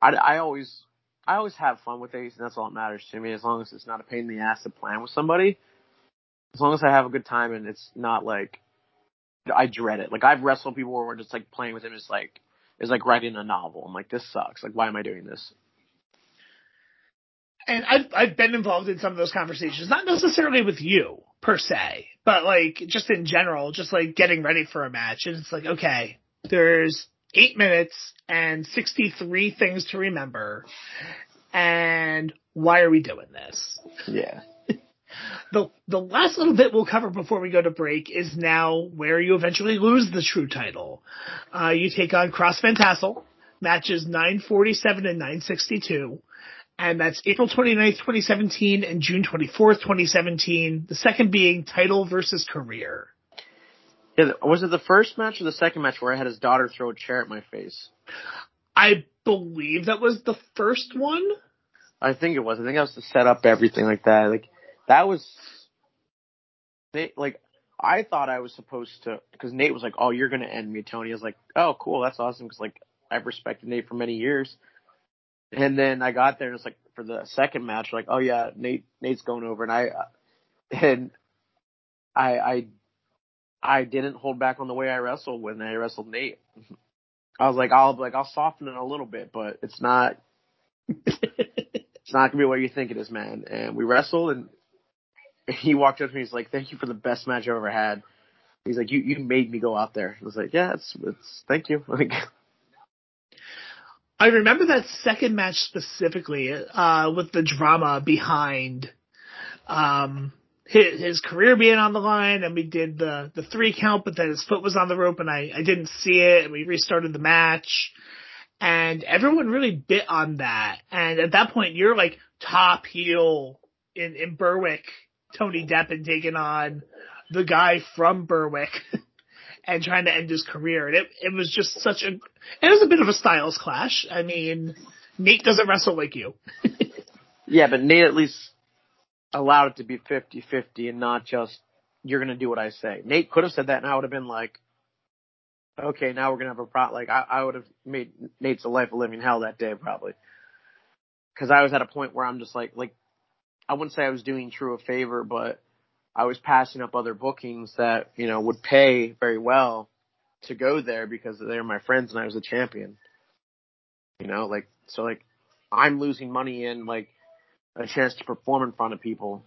I I always I always have fun with Ace, and that's all that matters to me. As long as it's not a pain in the ass to plan with somebody, as long as I have a good time and it's not like I dread it. Like I've wrestled people where we're just like playing with him is like is like writing a novel. I'm like, this sucks. Like, why am I doing this? And I've I've been involved in some of those conversations, not necessarily with you per se, but like just in general, just like getting ready for a match. And it's like, okay, there's eight minutes and 63 things to remember. And why are we doing this? Yeah. [LAUGHS] The, the last little bit we'll cover before we go to break is now where you eventually lose the true title. Uh, you take on Cross Fantassel, matches 947 and 962. And that's April 29th, 2017 and June 24th, 2017. The second being title versus career. Yeah. Was it the first match or the second match where I had his daughter throw a chair at my face? I believe that was the first one. I think it was. I think I was to set up everything like that. Like that was, Nate. Like I thought I was supposed to, because Nate was like, "Oh, you're gonna end me, Tony." I was like, "Oh, cool, that's awesome." Because like I've respected Nate for many years. And then I got there and it's like for the second match, like, "Oh yeah, Nate, Nate's going over," and I, uh, and I, I, I didn't hold back on the way I wrestled when I wrestled Nate. I was like, I'll like I'll soften it a little bit, but it's not it's not gonna be what you think it is, man. And we wrestled, and he walked up to me. He's like, "Thank you for the best match I've ever had." He's like, "You you made me go out there." I was like, "Yeah, it's it's thank you." [LAUGHS] Like, I remember that second match specifically, uh, with the drama behind, um, his, his career being on the line and we did the, the three count, but then his foot was on the rope and I, I didn't see it and we restarted the match and everyone really bit on that. And at that point, you're like top heel in, in Berwick, Tony Deppen taking on the guy from Berwick. [LAUGHS] and trying to end his career. And it, it was just such a, it was a bit of a styles clash. I mean, Nate doesn't wrestle like you. [LAUGHS] yeah, but Nate at least allowed it to be 50-50 and not just you're gonna do what I say. Nate could have said that, and I would have been like, okay, now we're gonna have a problem. Like I, I would have made Nate's a life of living hell that day probably, because I was at a point where I'm just like, like I wouldn't say I was doing True a favor, but I was passing up other bookings that, you know, would pay very well to go there because they're my friends and I was a champion. You know, like so like I'm losing money in like a chance to perform in front of people.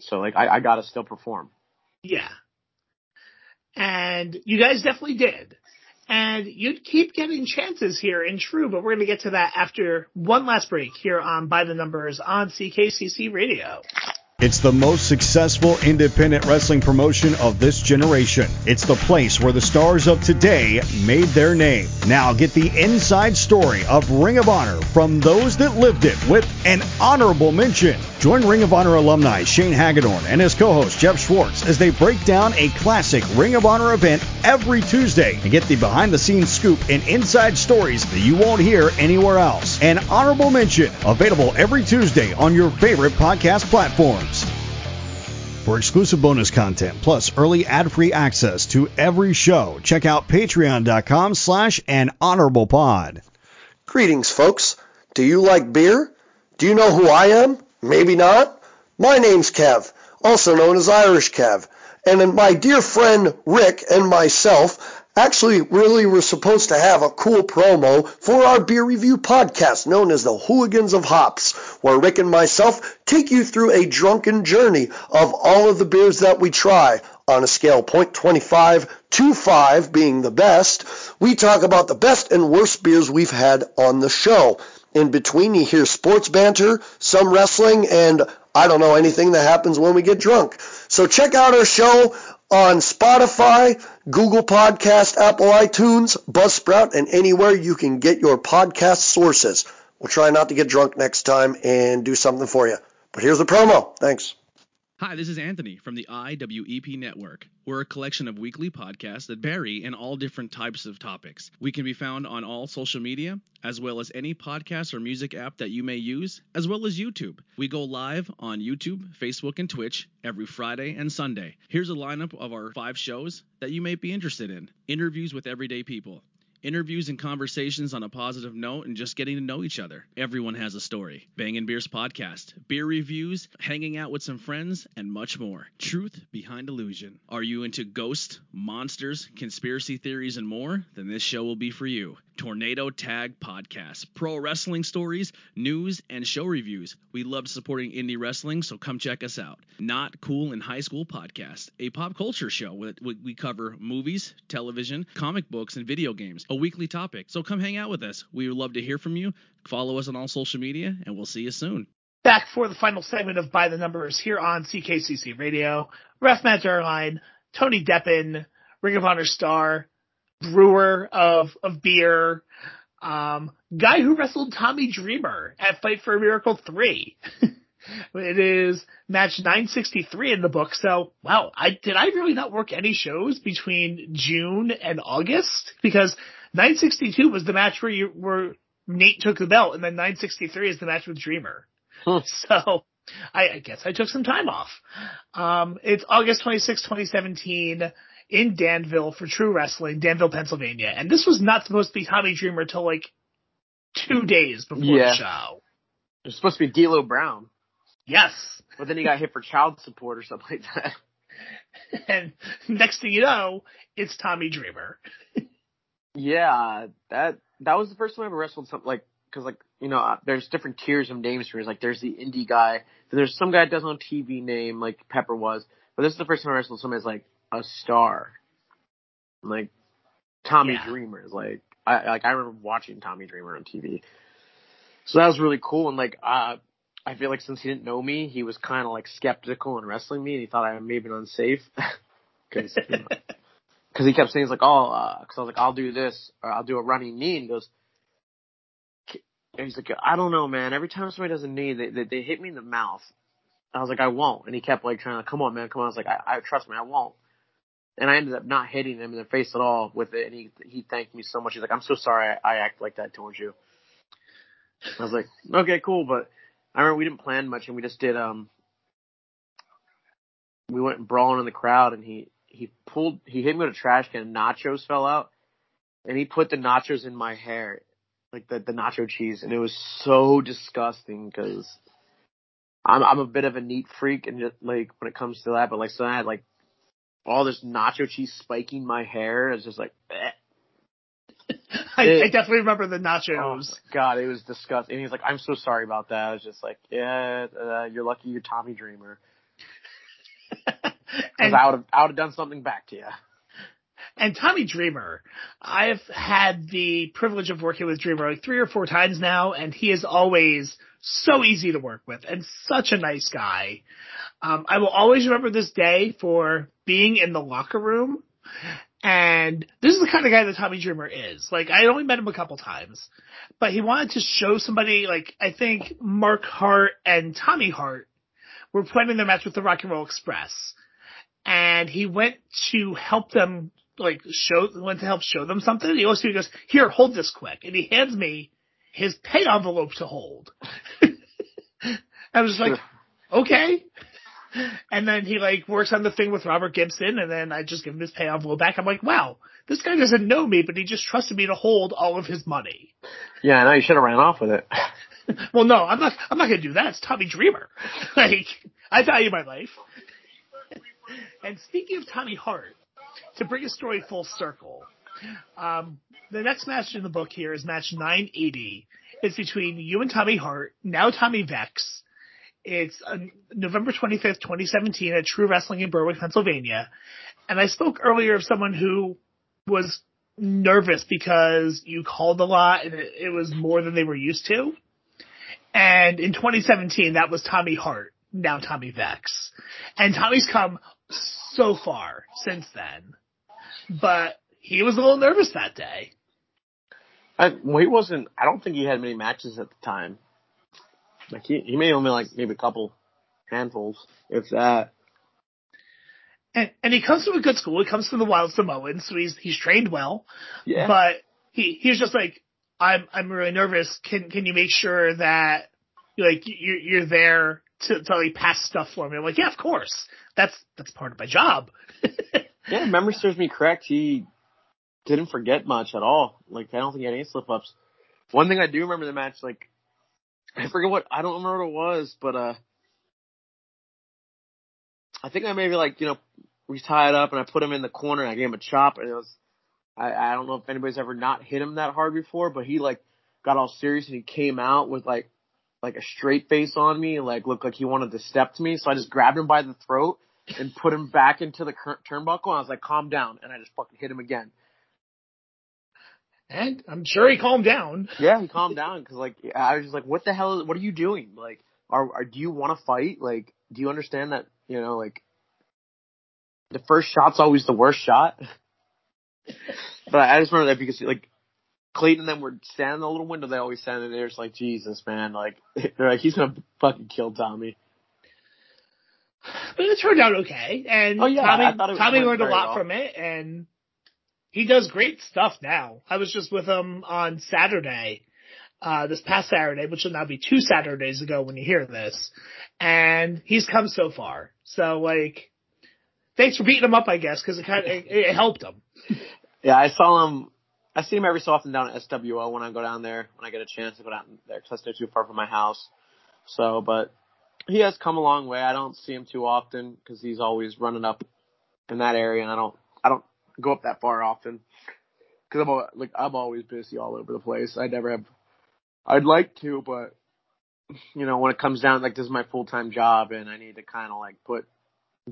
So like I, I gotta still perform. Yeah. And you guys definitely did. And you'd keep getting chances here in True, but we're to get to that after one last break here on By the Numbers on CKCC Radio. It's the most successful independent wrestling promotion of this generation. It's the place where the stars of today made their name. Now get the inside story of Ring of Honor from those that lived it with an honorable mention. Join Ring of Honor alumni Shane Hagadorn and his co-host Jeff Schwartz as they break down a classic Ring of Honor event every Tuesday and get the behind-the-scenes scoop and inside stories that you won't hear anywhere else. An honorable mention available every Tuesday on your favorite podcast platforms. For exclusive bonus content plus early ad-free access to every show, check out patreon.com slash an honorable pod. Greetings, folks. Do you like beer? Do you know who I am? Maybe not. My name's Kev, also known as Irish Kev. And my dear friend Rick and myself actually really were supposed to have a cool promo for our beer review podcast known as the Hooligans of Hops, where Rick and myself take you through a drunken journey of all of the beers that we try on a scale 0.25 to 5 being the best. We talk about the best and worst beers we've had on the show. In between, you hear sports banter, some wrestling, and I don't know anything that happens when we get drunk. So check out our show on Spotify, Google Podcast, Apple iTunes, Buzzsprout, and anywhere you can get your podcast sources. We'll try not to get drunk next time and do something for you. But here's the promo. Thanks. Hi, this is Anthony from the IWEP Network. We're a collection of weekly podcasts that vary in all different types of topics. We can be found on all social media, as well as any podcast or music app that you may use, as well as YouTube. We go live on YouTube, Facebook, and Twitch every Friday and Sunday. Here's a lineup of our five shows that you may be interested in interviews with everyday people interviews and conversations on a positive note and just getting to know each other. Everyone has a story. Bang and Beers podcast, beer reviews, hanging out with some friends, and much more. Truth behind illusion. Are you into ghosts, monsters, conspiracy theories, and more? Then this show will be for you. Tornado Tag Podcast, pro wrestling stories, news, and show reviews. We love supporting indie wrestling, so come check us out. Not Cool in High School Podcast, a pop culture show. Where we cover movies, television, comic books, and video games a weekly topic. So come hang out with us. We would love to hear from you. Follow us on all social media, and we'll see you soon. Back for the final segment of By the Numbers here on CKCC Radio. Ref Matt Zerline, Tony Deppen, Ring of Honor star, brewer of, of beer, um, guy who wrestled Tommy Dreamer at Fight for a Miracle 3. [LAUGHS] it is match 963 in the book. So, wow, I, did I really not work any shows between June and August? Because 962 was the match where you where Nate took the belt, and then 963 is the match with Dreamer. Huh. [LAUGHS] So I, I, guess I took some time off. Um, it's August 26, 2017 in Danville for True Wrestling, Danville, Pennsylvania. And this was not supposed to be Tommy Dreamer till like two days before Yeah. the show. It was supposed to be D'Lo Brown, Yes. but then he got hit for child support or something like that. [LAUGHS] And next thing you know, it's Tommy Dreamer. Yeah, that that was the first time I ever wrestled something like because like you know uh, there's different tiers of names for it. Like there's the indie guy, then there's some guy that does on TV name like Pepper was, but this is the first time I wrestled someone as like a star, like Tommy Yeah. Dreamer. is Like I like I remember watching Tommy Dreamer on TV, so that was really cool. And like uh, I feel like since he didn't know me, he was kind of like skeptical in wrestling me, and he thought I may have been unsafe [LAUGHS] because. You know, because he kept saying, he's like, oh, uh, because I was like, I'll do this, or I'll do a running knee, and goes, and he's like, I don't know, man. Every time somebody does a knee, they, they, they hit me in the mouth. I was like, I won't. And he kept like trying to, come on, man, come on. I was like, I, I trust me, I won't. And I ended up not hitting him in the face at all with it, and he he thanked me so much. He's like, I'm so sorry I, I act like that towards you. I was like, okay, cool, but I remember we didn't plan much, and we just did. um We went brawling in the crowd, and he he pulled he hit me with a trash can. and Nachos fell out, and he put the nachos in my hair, like the the nacho cheese, and it was so disgusting because I'm I'm a bit of a neat freak, and just like when it comes to that, but like so I had like all this nacho cheese spiking my hair. It's just like, eh. [LAUGHS] I I, It- definitely remember the Oh nachos. my god, it was disgusting. And he's like, "I'm so sorry about that." I was just like, "Yeah, uh, you're lucky you're Tommy Dreamer." [LAUGHS] Because I would have, I would have done something back to you. and Tommy Dreamer, I've had the privilege of working with Dreamer like three or four times now, and he is always so easy to work with and such a nice guy. Um, I will always remember this day for being in the locker room. And this is the kind of guy that Tommy Dreamer is. Like, I only met him a couple times, but he wanted to show somebody, like, I think Mark Hart and Tommy Hart were planning their match with the Rock and Roll Express. And he went to help them, like, show, went to help show them something. He also goes, here, hold this quick. And he hands me his pay envelope to hold. [LAUGHS] I was like, okay. And then he like works on the thing with Robert Gibson and then I just give him his pay envelope back. I'm like, wow, this guy doesn't know me, but he just trusted me to hold all of his money. Yeah, I know you should have ran off with it. [LAUGHS] Well, no, I'm not, I'm not gonna do that. It's Tommy Dreamer. [LAUGHS] like, I value my life. and speaking of Tommy Hart, to bring a story full circle, um, the next match in the book here is match 980. It's between you and Tommy Hart, now Tommy Vex. It's uh, November 25th, 2017 at True Wrestling in Berwick, Pennsylvania. And I spoke earlier of someone who was nervous because you called a lot and it, it was more than they were used to. And in 2017, that was Tommy Hart, now Tommy Vex. And Tommy's come so far since then. But he was a little nervous that day. I, well, he wasn't. I don't think he had many matches at the time. Like he, he may only like maybe a couple handfuls, if that. And, and he comes from a good school. He comes from the Wild Samoans, so he's, he's trained well. Yeah. But he, he was just like, I'm, I'm really nervous. Can, can you make sure that, like, you're, you're there to, to like pass stuff for me? I'm like, yeah, of course. That's, that's part of my job. [LAUGHS] yeah, memory serves me correct. He didn't forget much at all. Like I don't think he had any slip ups. One thing I do remember the match, like I forget what I don't remember what it was, but uh I think I maybe like, you know, we tied up and I put him in the corner and I gave him a chop and it was I, I don't know if anybody's ever not hit him that hard before, but he like got all serious and he came out with like like a straight face on me like looked like he wanted to step to me. So I just grabbed him by the throat and put him back into the cur- turnbuckle. And I was like, calm down. And I just fucking hit him again. And I'm sure he calmed down. Yeah, he calmed down because like I was just like, what the hell? What are you doing? Like, are, are do you want to fight? Like, do you understand that? You know, like the first shot's always the worst shot. [LAUGHS] but I just remember that because like Clayton and them were standing in the little window. They always stand in there. It's like Jesus, man. Like [LAUGHS] they're like he's gonna fucking kill Tommy. But it turned out okay. And Oh, yeah, Tommy, I thought it Tommy learned a lot well. from it and he does great stuff now. I was just with him on Saturday, uh, this past Saturday, which will now be two Saturdays ago when you hear this. And he's come so far. So like, thanks for beating him up, I guess, cause it kind of, it, it helped him. Yeah, I saw him. I see him every so often down at SWO when I go down there when I get a chance to go down there because that's not too far from my house. So, but he has come a long way. I don't see him too often because he's always running up in that area, and I don't go up that far often because I'm like I'm always busy all over the place. I never have. I'd like to, but you know when it comes down like this is my full time job, and I need to kind of like put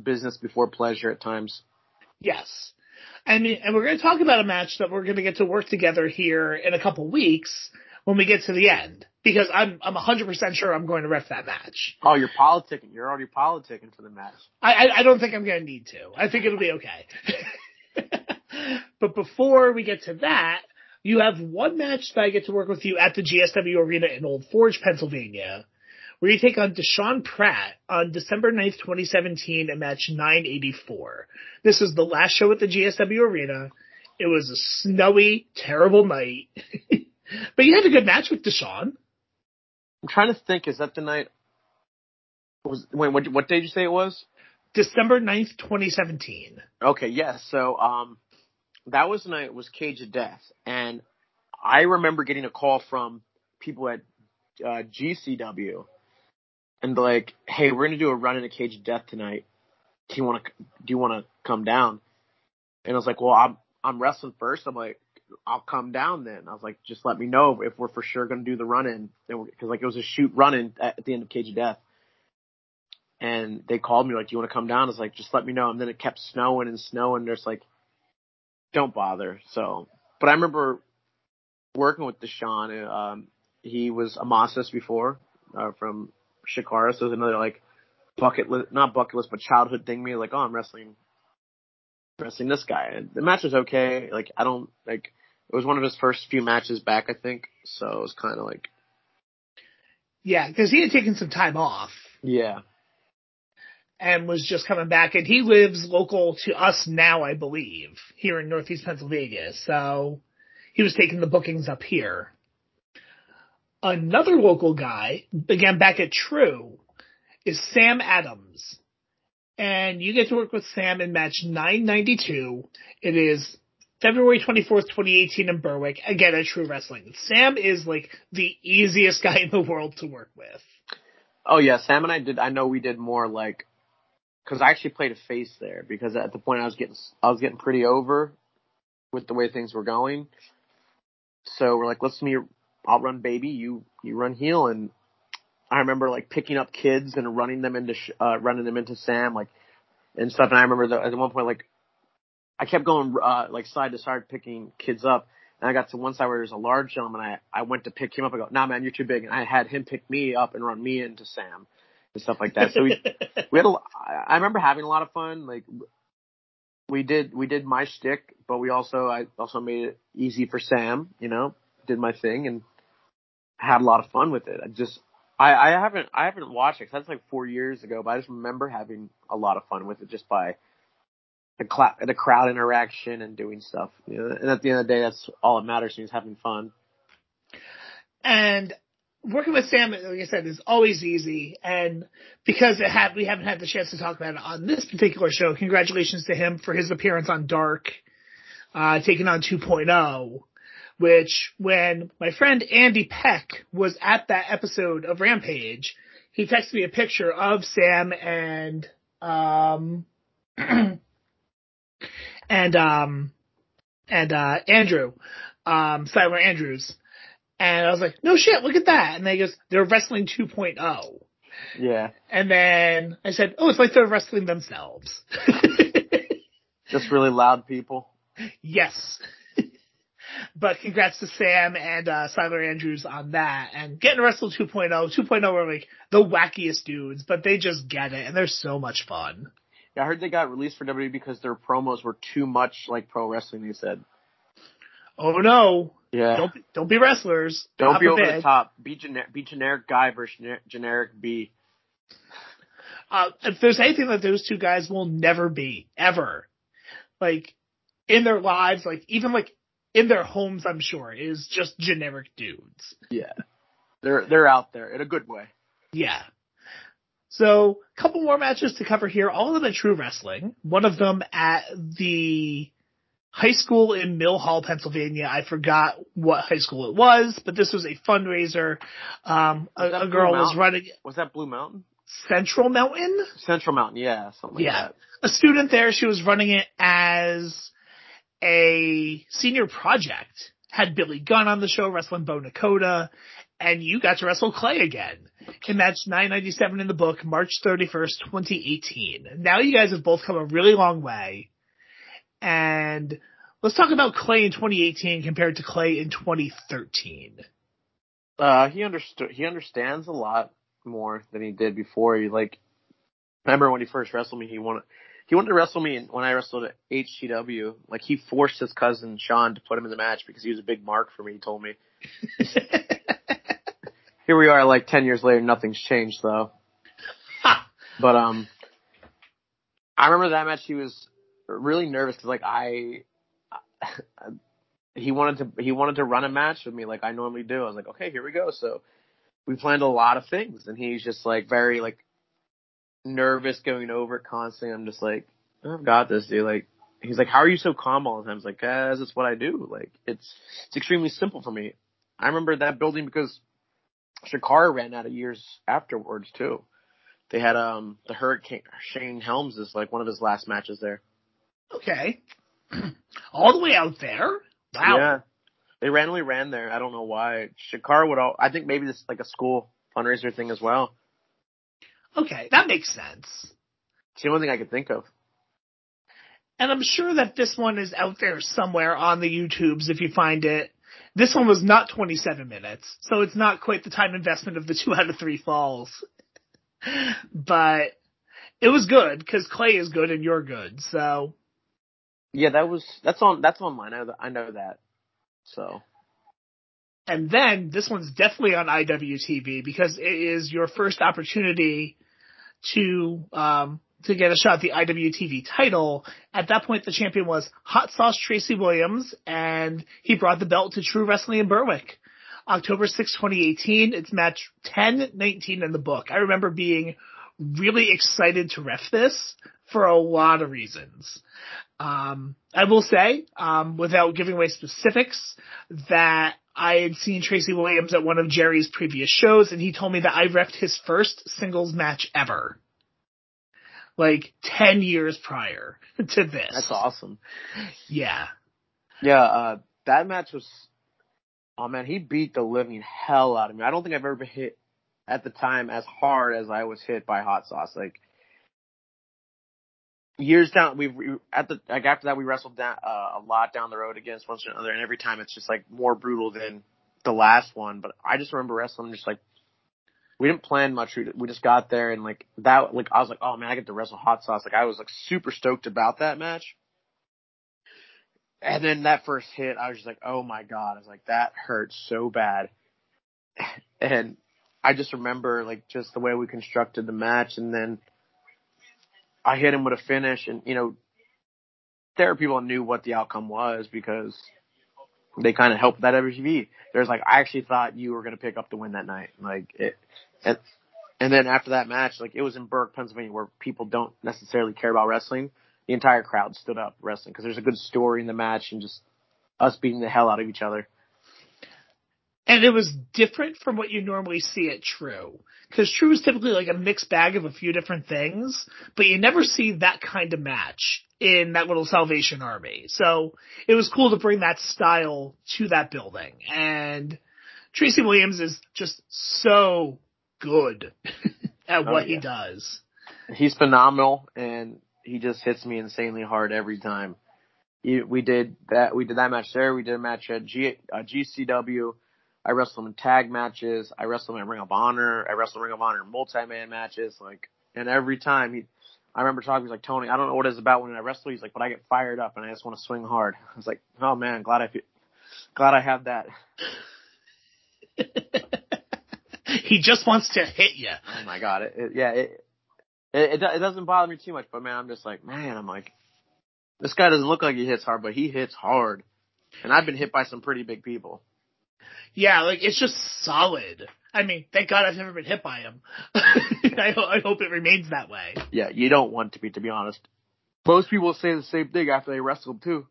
business before pleasure at times. Yes. And, and we're going to talk about a match that we're going to get to work together here in a couple weeks when we get to the end. Because I'm, I'm 100% sure I'm going to ref that match. Oh, you're politicking. You're already politicking for the match. I, I, I don't think I'm going to need to. I think it'll be okay. [LAUGHS] but before we get to that, you have one match that I get to work with you at the GSW Arena in Old Forge, Pennsylvania, where you take on Deshaun Pratt on December 9th, 2017 at match 984. This was the last show at the GSW Arena. It was a snowy, terrible night. [LAUGHS] but you had a good match with Deshaun. I'm trying to think. Is that the night? Was wait, what? What day did you say it was? December 9th, 2017. Okay, yes. So, um, that was the night. Was Cage of Death, and I remember getting a call from people at uh, GCW, and like, "Hey, we're gonna do a run in a Cage of Death tonight. Do you want to? Do you want to come down?" And I was like, "Well, I'm I'm wrestling first. I'm like, I'll come down then. I was like, just let me know if we're for sure to do the run in. Cause like it was a shoot run in at, at the end of Cage of Death. And they called me like, do you want to come down? I was like, just let me know. And then it kept snowing and snowing. There's like, don't bother. So, but I remember working with Deshaun. Um, he was Amasis before, uh, from Chikara. So it was another like bucket list, not bucket list, but childhood thing. Me like, oh, I'm wrestling, wrestling this guy. And the match was okay. Like, I don't like. It was one of his first few matches back, I think. So it was kind of like, Yeah, because he had taken some time off yeah, and was just coming back, and he lives local to us now, I believe, here in Northeast Pennsylvania. So he was taking the bookings up here. Another local guy, again back at True, is Sam Adams. And you get to work with Sam in match 992. It is February 24th, 2018 in Berwick, again at True Wrestling. Sam is like the easiest [LAUGHS] guy in the world to work with. Oh yeah, Sam and I did. I know we did more like, because I actually played a face there because at the point I was getting I was getting pretty over with the way things were going. So we're like, let's meet. I'll run baby, you you run heel, and I remember like picking up kids and running them into uh, running them into Sam like and stuff. And I remember that at one point like I kept going uh, like side to side picking kids up. And I got to one side where there's a large gentleman. I I went to pick him up. I go, Nah, man, you're too big. And I had him pick me up and run me into Sam and stuff like that. So we we had a, I remember having a lot of fun. Like we did we did my shtick, but we also I also made it easy for Sam. You know, did my thing and had a lot of fun with it. I just I I haven't I haven't watched it. 'cause that's like four years ago, but I just remember having a lot of fun with it just by the cl- the crowd interaction and doing stuff. You know, and at the end of the day, that's all that matters. to me is having fun. And working with Sam, like I said, is always easy. And because had, we haven't had the chance to talk about it on this particular show, congratulations to him for his appearance on Dark, uh, taking on 2.0, which when my friend Andy Peck was at that episode of Rampage, he texted me a picture of Sam and, um, [CLEARS THROAT] and, um, and, uh, Andrew, um, Siler Andrews. And I was like, no shit, look at that. And they goes, they're wrestling 2.0. Yeah, And then I said, oh, it's like they're wrestling themselves. [LAUGHS] just really loud people. yes. [LAUGHS] but congrats to Sam and, uh, Siler Andrews on that. And getting to wrestle 2.0. 2.0 are like the wackiest dudes, but they just get it and they're so much fun. Yeah, I heard they got released for WWE because their promos were too much like pro wrestling. They said, Oh no. Yeah, Don't be, don't be wrestlers. Don't be over the top. Be generic. Be generic guy versus gener- generic B. uh, if there's anything that those two guys will never be, ever, like, in their lives, like, even like, in their homes, I'm sure, is just generic dudes. Yeah, they're they're out there in a good way. Yeah. So, a couple more matches to cover here, all of them at True Wrestling. One of them at the high school in Mill Hall, Pennsylvania. I forgot what high school it was, but this was a fundraiser. Um, a, Was a girl was running Was that Blue Mountain? Central Mountain. Central Mountain, yeah, something like Yeah. that. a student there. She was running it as a senior project. Had Billy Gunn on the show wrestling Bo Nakota, and you got to wrestle Clay again in match 997 in the book, March 31st, 2018. Now you guys have both come a really long way. And let's talk about Clay in 2018 compared to Clay in 2013. Uh, he understood. He understands a lot more than he did before. He like, I remember when he first wrestled me, he wanted he wanted to wrestle me when I wrestled at HCW. Like he forced his cousin Sean to put him in the match because he was a big mark for me. He told me. [LAUGHS] Here we are, like ten years later, nothing's changed though. Ha! But um, I remember that match. He was really nervous because like I, [LAUGHS] he wanted to he wanted to run a match with me like I normally do. I was like, okay, here we go. So we planned a lot of things, and he's just like very like nervous going over it constantly. I'm just like, I've got this, dude. Like he's like, how are you so calm all the time? I was like, guys, it's what I do. Like it's it's extremely simple for me. I remember that building because Chikara ran out of years afterwards too. They had um the Hurricane Shane Helms is like one of his last matches there. Okay. [CLEARS THROAT] All the way out there? Wow. Yeah. They randomly ran there. I don't know why. Chikara would all, I think maybe this is like a school fundraiser thing as well. Okay, that makes sense. It's the only thing I could think of. And I'm sure that this one is out there somewhere on the YouTubes if you find it. This one was not 27 minutes, so it's not quite the time investment of the two out of three falls. [LAUGHS] but it was good because Clay is good and you're good. So Yeah, that was, that's on, that's online. I, know that, I know that. So. And then this one's definitely on IWTV because it is your first opportunity to um, to get a shot at the IWTV title. At that point, the champion was Hot Sauce Tracy Williams, and he brought the belt to True Wrestling in Berwick. October 6, 2018. It's match 10-19 in the book. I remember being really excited to ref this for a lot of reasons. Um, I will say, um, without giving away specifics, that I had seen Tracy Williams at one of Jerry's previous shows, and he told me that I refed his first singles match ever. Like 10 years prior [LAUGHS] to this. That's awesome. Yeah. Yeah, uh, that match was, oh man, he beat the living hell out of me. I don't think I've ever been hit at the time as hard as I was hit by Hot Sauce. Like, years down, we've we at the like after that we wrestled down uh, a lot down the road against one another, and every time it's just like more brutal than the last one. But I just remember wrestling just like we didn't plan much. We, we just got there and like that. Like I was like, oh man, I get to wrestle Hot Sauce. Like I was like super stoked about that match. And then that first hit, I was just like, oh my god! I was like, that hurt so bad. And I just remember like just the way we constructed the match, and then I hit him with a finish, and you know, there are people knew what the outcome was because they kind of helped that WTV. There's like, I actually thought you were going to pick up the win that night. Like it, and, and then after that match, like it was in Berwick, Pennsylvania, where people don't necessarily care about wrestling. The entire crowd stood up wrestling because there's a good story in the match and just us beating the hell out of each other. And it was different from what you normally see at True. Because True is typically like a mixed bag of a few different things, but you never see that kind of match in that little Salvation Army. So it was cool to bring that style to that building. And Tracy Williams is just so good [LAUGHS] at Oh, what yeah. he does. He's phenomenal and he just hits me insanely hard every time. We did that. We did that match there. We did a match at G, uh, GCW. I wrestle him in tag matches. I wrestle him in Ring of Honor. I wrestle Ring of Honor in multi-man matches. Like, and every time he, I remember talking. He's like, Tony, I don't know what it's about when I wrestle. He's like, but I get fired up and I just want to swing hard. I was like, oh man, glad I, fe- glad I have that. [LAUGHS] he just wants to hit you. Oh my god, it, it yeah, it, it it it doesn't bother me too much, but man, I'm just like, man, I'm like, this guy doesn't look like he hits hard, but he hits hard, and I've been hit by some pretty big people. Yeah, like it's just solid. I mean, thank God I've never been hit by him. [LAUGHS] I, ho- I hope it remains that way. Yeah, you don't want to be, to be honest. Most people say the same thing after they wrestled too.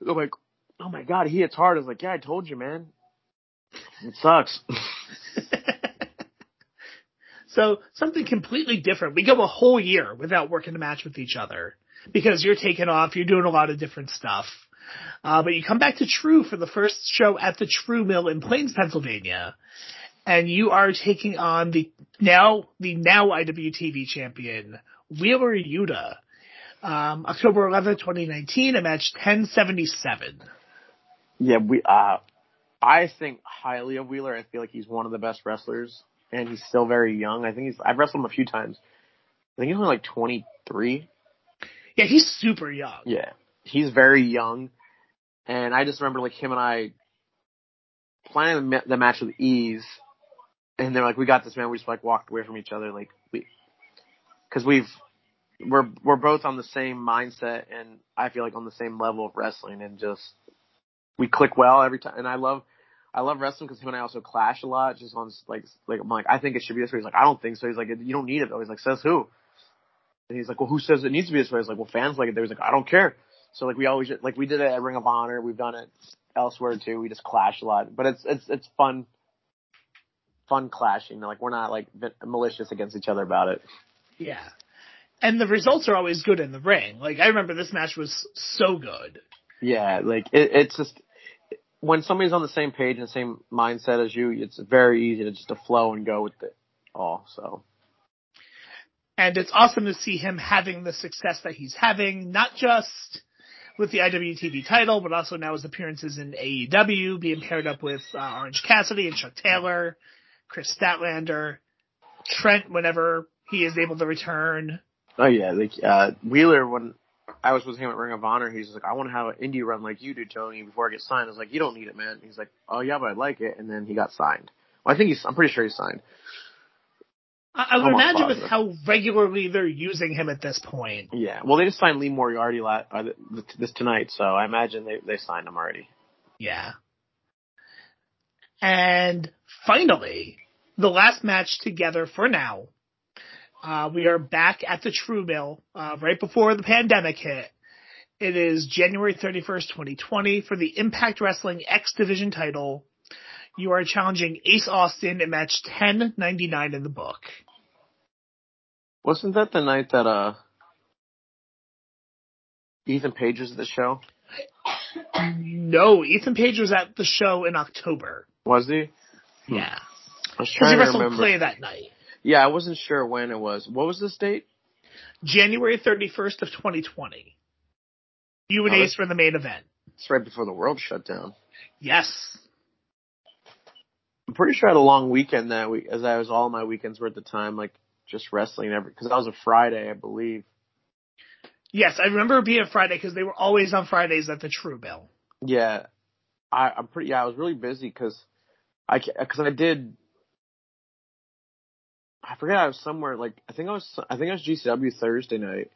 They're like, oh my god, he hits hard. I was like, yeah, I told you, man. It sucks. [LAUGHS] so something completely different. We go a whole year without working a match with each other because you're taking off, you're doing a lot of different stuff. Uh, but you come back to True for the first show at the True Mill in Plains, Pennsylvania, and you are taking on the now the now IWTV champion Wheeler Yuta. Um, October 11th, 2019, a match 1077. yeah, we. uh I think highly of Wheeler. I feel like he's one of the best wrestlers, and he's still very young. I think he's. I've wrestled him a few times. I think he's only like 23. Yeah, he's super young. Yeah, he's very young, and I just remember like him and I planning the, match with ease, and they're like, "We got this, man." We just like walked away from each other, like we, because we've we're we're both on the same mindset, and I feel like on the same level of wrestling, and just we click well every time. And I love. I love wrestling because him and I also clash a lot. Just on like, like I'm like, I think it should be this way. He's like, I don't think so. He's like, you don't need it though. He's like, says who? And he's like, well, who says it needs to be this way? I was like, well, fans like it. There. He's like, I don't care. So like we always like we did it at Ring of Honor. We've done it elsewhere too. We just clash a lot, but it's it's it's fun, fun clashing. Like we're not like malicious against each other about it. Yeah. And the results are always good in the ring. Like I remember this match was so good. Yeah, like it, it's just when somebody's on the same page and the same mindset as you, it's very easy to just to flow and go with it all. So And it's awesome to see him having the success that he's having, not just with the IWTV title, but also now his appearances in AEW, being paired up with uh, Orange Cassidy and Chuck Taylor, Kris Statlander, Trent whenever he is able to return. Oh yeah, like uh Wheeler when I was with him at Ring of Honor, he's like, I want to have an indie run like you do, Tony, before I get signed. I was like, you don't need it, man. He's like, oh yeah, but I'd like it. And then he got signed. Well, I think he's, I'm pretty sure he's signed. I, I would imagine with how regularly they're using him at this point. Yeah. Well, they just signed Lee Moriarty la- uh, th- th- this tonight, so I imagine they they signed him already. Yeah. And finally, the last match together for now. Uh, we are back at the True Mill, uh, right before the pandemic hit. It is January 31st, 2020 for the Impact Wrestling X Division title. You are challenging Ace Austin in match 1099 in the book. Wasn't that the night that uh Ethan Page was at the show? No, Ethan Page was at the show in October. Was he? Yeah. I was trying he to wrestled remember. Clay that night. Yeah, I wasn't sure when it was. What was this date? January 31st of 2020. You and Oh, Ace were the main event. It's right before the world shut down. Yes. I'm pretty sure I had a long weekend that week, as I was all my weekends were at the time, like just wrestling every because that was a Friday, I believe. Yes, I remember it being a Friday because they were always on Fridays at the True Bill. Yeah, I, I'm pretty. Yeah, I was really busy because I because I did. I forget I was somewhere like I think I was I think I was GCW Thursday night,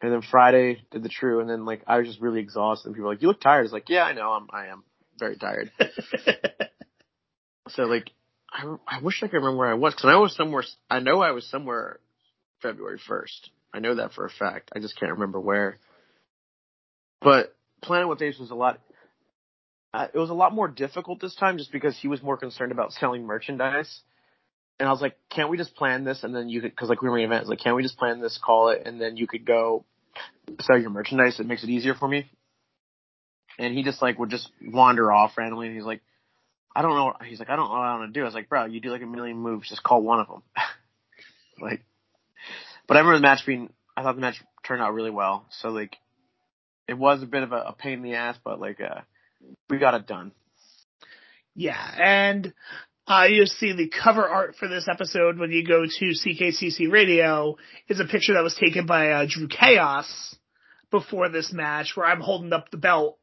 and then Friday did the True, and then like I was just really exhausted. And people were like, "You look tired." It's like, yeah, I know, I'm I am very tired. [LAUGHS] so like, I I wish I could remember where I was because I was somewhere. I know I was somewhere February first. I know that for a fact. I just can't remember where. But Planet with Ace was a lot. Uh, it was a lot more difficult this time, just because he was more concerned about selling merchandise. And I was like, can't we just plan this and then you could, cause like we were in events, like, can't we just plan this, call it, and then you could go sell your merchandise. It makes it easier for me. And he just like would just wander off randomly, and he's like, I don't know. He's like, I don't know what I want to do. I was like, bro, you do like a million moves, just call one of them. [LAUGHS] like, but I remember the match being. I thought the match turned out really well. So like, it was a bit of a, a pain in the ass, but like, uh, we got it done. Yeah, and uh, you see the cover art for this episode when you go to CKCC Radio is a picture that was taken by uh, Drew Chaos before this match, where I'm holding up the belt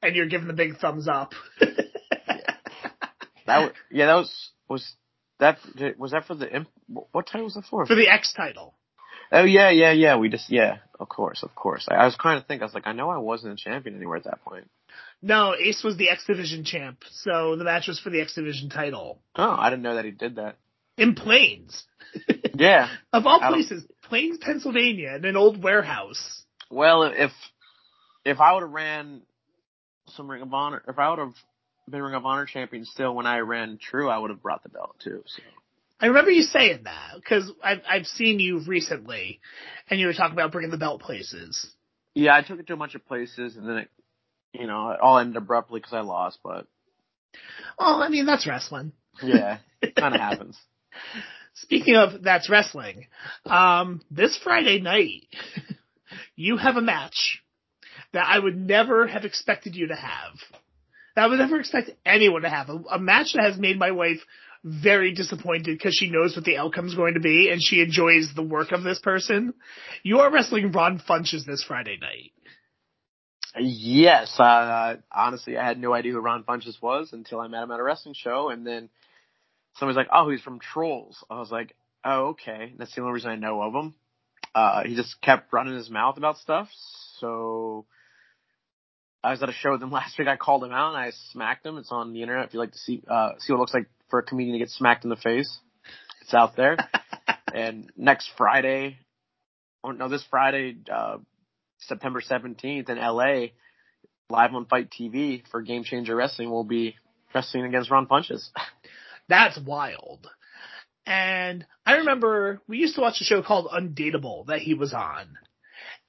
and you're giving the big thumbs up. [LAUGHS] That was, yeah, that was was that was that for the imp- what title was that for? for the X title. Oh yeah, yeah, yeah. We just yeah, of course, of course. I, I was trying to think. I was like, I know I wasn't a champion anywhere at that point. No, Ace was the X Division champ, so the match was for the X Division title Oh, I didn't know that he did that. in Plains, [LAUGHS] Yeah. [LAUGHS] of all places, Plains, Pennsylvania, in an old warehouse. Well, if if I would have ran some Ring of Honor, if I would have been Ring of Honor champion still when I ran True, I would have brought the belt too. So I remember you saying that because I've I've seen you recently, and you were talking about bringing the belt places. yeah, I took it to a bunch of places, and then it, you know, it all ended abruptly because I lost. But Well, I mean that's wrestling. yeah, it kind of happens. Speaking of that's wrestling, um, this Friday night, [LAUGHS] you have a match that I would never have expected you to have. I would never expect anyone to have. A, a match that has made my wife very disappointed because she knows what the outcome's going to be and she enjoys the work of this person. You are wrestling Ron Funches this Friday night. Yes, uh, honestly, I had no idea who Ron Funches was until I met him at a wrestling show, and then somebody's like, "Oh, he's from Trolls." I was like, "Oh, okay." That's the only reason I know of him. Uh, he just kept running his mouth about stuff, so I was at a show with him [LAUGHS] last week. I called him out and I smacked him. It's on the internet if you like to see uh, see what it looks like for a comedian to get smacked in the face. It's out there. [LAUGHS] and next Friday, or no, this Friday, uh, September 17th in LA, live on FITE TV for Game Changer Wrestling will be wrestling against Ron Funches. [LAUGHS] That's wild. And I remember we used to watch a show called Undateable that he was on.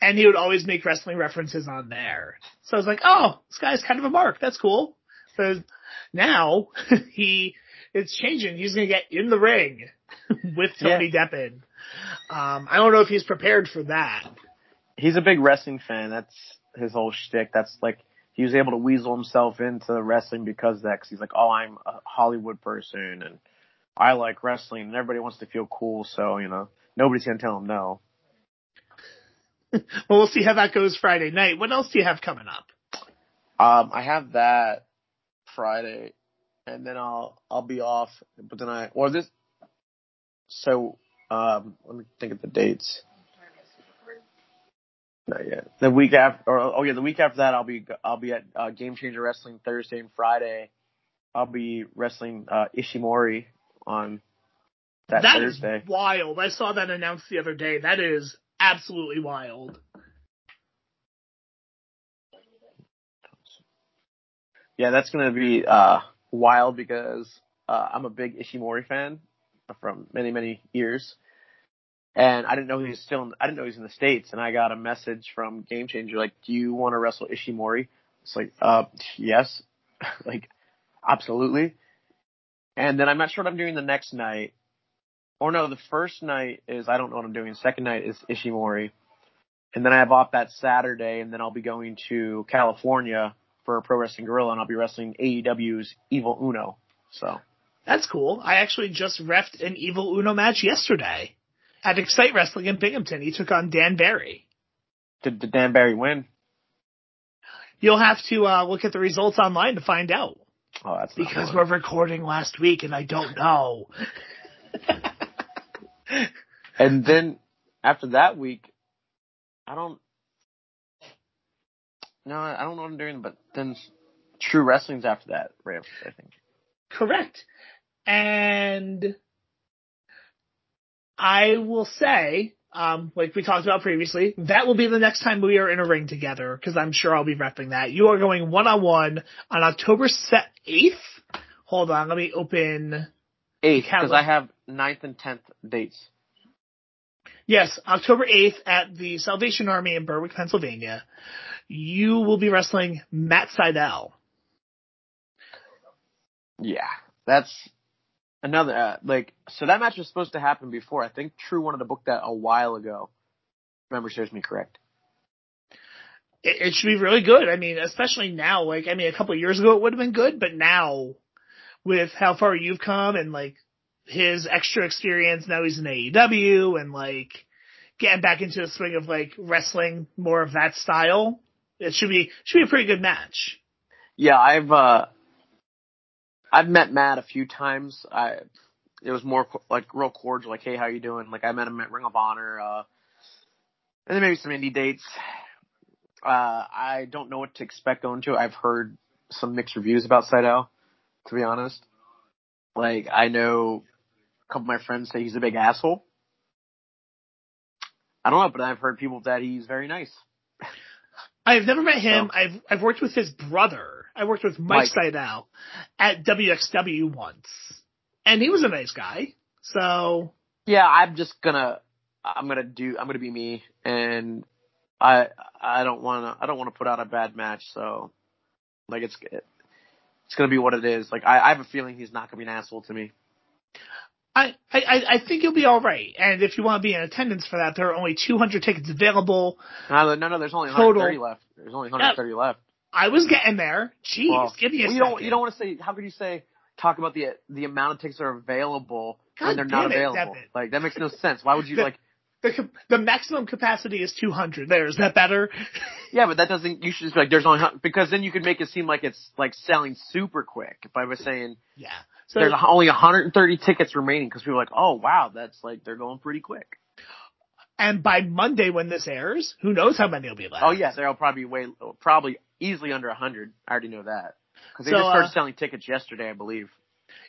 And he would always make wrestling references on there. So I was like, oh, this guy's kind of a mark. That's cool. So now [LAUGHS] he it's changing. He's going to get in the ring [LAUGHS] with Tony yeah. Deppen. Um, I don't know if he's prepared for that. He's a big wrestling fan. That's his whole shtick. That's like he was able to weasel himself into wrestling because of that. Cause he's like, oh, I'm a Hollywood person and I like wrestling, and everybody wants to feel cool. So you know, nobody's gonna tell him no. [LAUGHS] well, we'll see how that goes Friday night. What else do you have coming up? Um, I have that Friday, and then I'll I'll be off. But then I or this. So um, let me think of the dates. Not yet. The week after, or oh yeah, the week after that, I'll be I'll be at uh, Game Changer Wrestling Thursday and Friday. I'll be wrestling uh, Ishimori on that, that Thursday. Is wild. I saw that announced the other day. That is absolutely wild. Yeah, that's gonna be uh, wild because uh, I'm a big Ishimori fan from many many years, and I didn't know he was still. In, I didn't know he was in the states, and I got a message from Game Changer like, "Do you want to wrestle Ishimori?" It's like, uh, yes, [LAUGHS] like, absolutely. And then I'm not sure what I'm doing the next night. Or no, the first night is I don't know what I'm doing. The second night is Ishimori. And then I have off that Saturday, and then I'll be going to California for a Pro Wrestling Guerrilla, and I'll be wrestling AEW's Evil Uno. So that's cool. I actually just refed an Evil Uno match yesterday at Excite Wrestling in Binghamton. He took on Dan Barry. Did, did Dan Barry win? You'll have to uh, look at the results online to find out. Oh, that's because we're recording last week and I don't know. [LAUGHS] and then after that week, I don't. No, I don't know what I'm doing, but then True Wrestling's after that, right? I think. Correct. And I will say, um, like we talked about previously, that will be the next time we are in a ring together because I'm sure I'll be repping that. You are going one on one on October 8th. Hold on, let me open. 8th, because I have 9th and 10th dates. Yes, October 8th at the Salvation Army in Berwick, Pennsylvania. You will be wrestling Matt Sydal. Yeah, that's another uh, like so that match was supposed to happen before. I think True wanted to book that a while ago. Remember serves me correct. It, it should be really good. I mean, especially now. Like, I mean, a couple years ago it would have been good, but now with how far you've come and like his extra experience, now he's in AEW and like getting back into the swing of like wrestling more of that style. It should be should be a pretty good match. Yeah, I've uh I've met Matt a few times. I it was more like real cordial, like, hey, how you doing? Like I met him at Ring of Honor, uh, and then maybe some indie dates. Uh, I don't know what to expect going to. I've heard some mixed reviews about Sydal, to be honest. Like I know a couple of my friends say he's a big asshole. I don't know, but I've heard people that he's very nice. [LAUGHS] I've never met him. So. I've I've worked with his brother I worked with Mike, Mike. At WXW once, and he was a nice guy. So yeah, I'm just gonna I'm gonna do I'm gonna be me, and I I don't wanna I don't want to put out a bad match. So like it's it's gonna be what it is. Like I, I have a feeling he's not gonna be an asshole to me. I, I, I think you'll be all right. And if you want to be in attendance for that, there are only 200 tickets available. No, no, no. There's only 130 total. left. There's only 130 yeah. left. I was getting there. Jeez, well, give me a well, you second. Don't, you don't want to say. How could you say talk about the the amount of tickets that are available God when they're not it, available? Like that makes no sense. Why would you like? The the maximum capacity is 200. There is that better? [LAUGHS] yeah, but that doesn't. You should just be like there's only because then you could make it seem like it's like selling super quick. If I was saying yeah, so there's only 130 tickets remaining because people are like, oh wow, that's like they're going pretty quick. And by Monday when this airs, who knows how many will be left? Oh yeah, there'll probably be way, probably easily under a hundred. I already know that because they so, just started uh, selling tickets yesterday, I believe.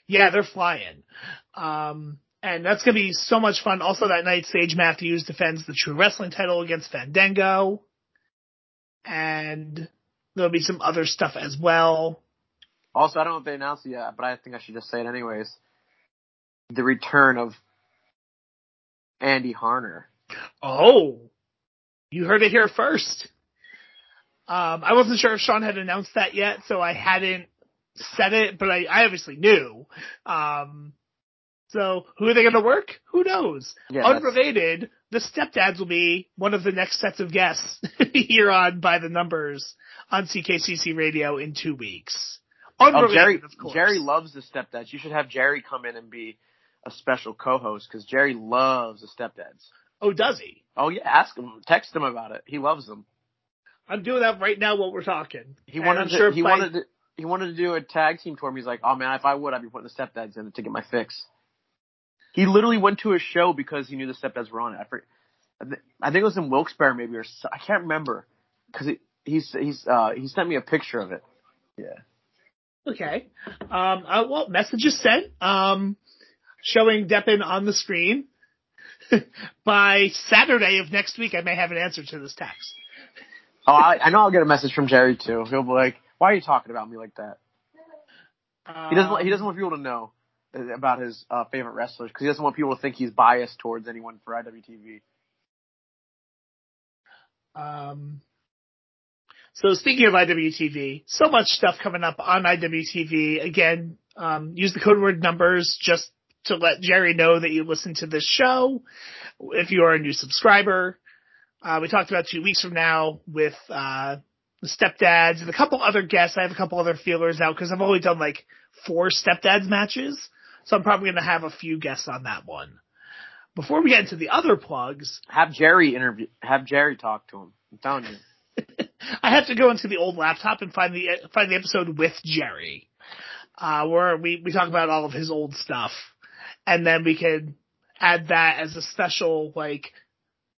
Yeah, they're flying. Um, and that's gonna be so much fun. Also that night, Sage Matthews defends the True Wrestling title against Fandango, and there'll be some other stuff as well. Also, I don't know if they announced it yet, but I think I should just say it anyways. The return of Andy Harner. Oh, You heard it here first. Um, I wasn't sure if Sean had announced that yet, so I hadn't said it, but I, I obviously knew. Um, so who are they going to work? Who knows? Yeah, that's- Unrelated, the stepdads will be one of the next sets of guests [LAUGHS] here on By the Numbers on CKCC Radio in two weeks. Oh, Unrelated, Jerry, of course. Jerry loves the stepdads. You should have Jerry come in and be a special co-host because Jerry loves the stepdads. Oh, does he? Oh yeah, ask him, text him about it. He loves them. I'm doing that right now while we're talking. He wanted I'm to, sure he by- wanted to, he wanted to do a tag team tour. He's like, oh man, if I would, I'd be putting the stepdads in it to get my fix. He literally went to a show because he knew the stepdads were on it. I, forget, I, thi- I think it was in Wilkes-Barre maybe or I can't remember because he, he's he's uh he sent me a picture of it. Yeah. Okay. Um, uh, well, messages sent, um, showing Deppen on the screen. [LAUGHS] By Saturday of next week, I may have an answer to this text. Oh, I, I know I'll get a message from Jerry too. He'll be like, "Why are you talking about me like that?" He doesn't. want- He doesn't want people to know about his uh, favorite wrestlers because he doesn't want people to think he's biased towards anyone for IWTV. Um, so speaking of IWTV, so much stuff coming up on IWTV. Again, um, use the code word numbers just to let Jerry know that you listen to this show. If you are a new subscriber, uh, we talked about two weeks from now with, uh, the stepdads and a couple other guests. I have a couple other feelers out because I've only done like four stepdads matches. So I'm probably going to have a few guests on that one. Before we get into the other plugs, Have Jerry interview. Have Jerry talk to him. I'm telling you. [LAUGHS] I have to go into the old laptop and find the find the episode with Jerry, uh, where we we talk about all of his old stuff, and then we can add that as a special like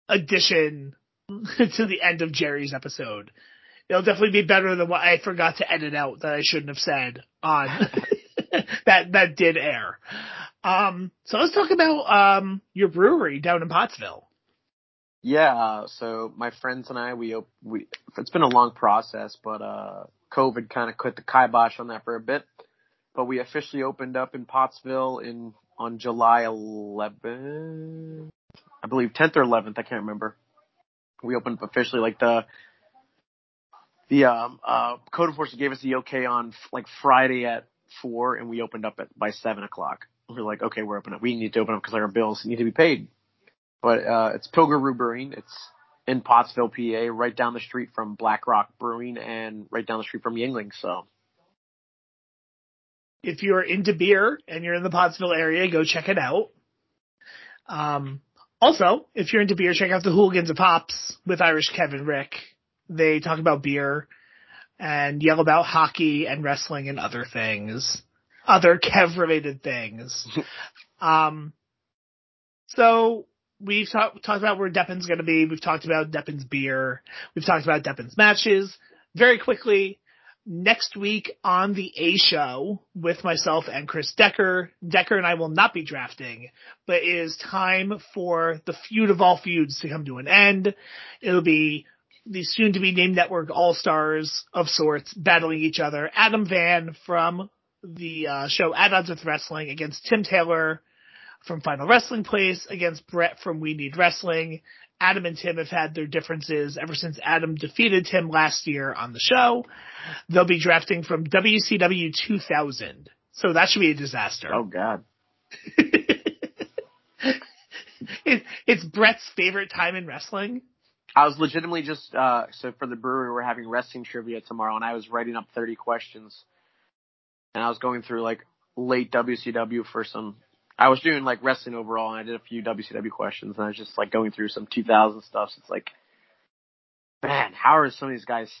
addition [LAUGHS] to the end of Jerry's episode. It'll definitely be better than what I forgot to edit out that I shouldn't have said on [LAUGHS] [LAUGHS] that that did air. Um, so let's talk about um your brewery down in Pottsville. Yeah. So my friends and I, we we it's been a long process, but uh, COVID kind of put the kibosh on that for a bit. But we officially opened up in Pottsville in on July 11th, I believe 10th or 11th. I can't remember. We opened up officially like the the um uh code enforcement gave us the okay on like Friday at four, and we opened up at by seven o'clock. We are like, okay, we're open up. We need to open up because our bills need to be paid. But uh it's Pilgrim Brewing. It's in Pottsville, PA, right down the street from Black Rock Brewing and right down the street from Yuengling. So if you're into beer and you're in the Pottsville area, go check it out. Um, also, if you're into beer, check out the Hooligans of Pops with Irish Kevin Rick. They talk about beer and yell about hockey and wrestling and other things, other [LAUGHS] Kev related things. [LAUGHS] um, so we've talk, talked about where Deppen's going to be. We've talked about Deppen's beer. We've talked about Deppen's matches. Very quickly, next week on the A show with myself and Chris Decker. Decker and I will not be drafting, but it is time for the feud of all feuds to come to an end. It'll be the soon to be named network all stars of sorts battling each other. Adam Van from the uh, show At Odds with Wrestling against Tim Taylor from Final Wrestling Place against Brett from We Need Wrestling. Adam and Tim have had their differences ever since Adam defeated Tim last year on the show. They'll be drafting from WCW 2000. So that should be a disaster. oh god, [LAUGHS] it, it's Brett's favorite time in wrestling. I was legitimately just uh so for the brewery we're having wrestling trivia tomorrow, and I was writing up thirty questions, and I was going through like late WCW for some. I was doing like wrestling overall, and I did a few WCW questions, and I was just like going through some 2000 stuff. So it's like, man, how are some of these guys?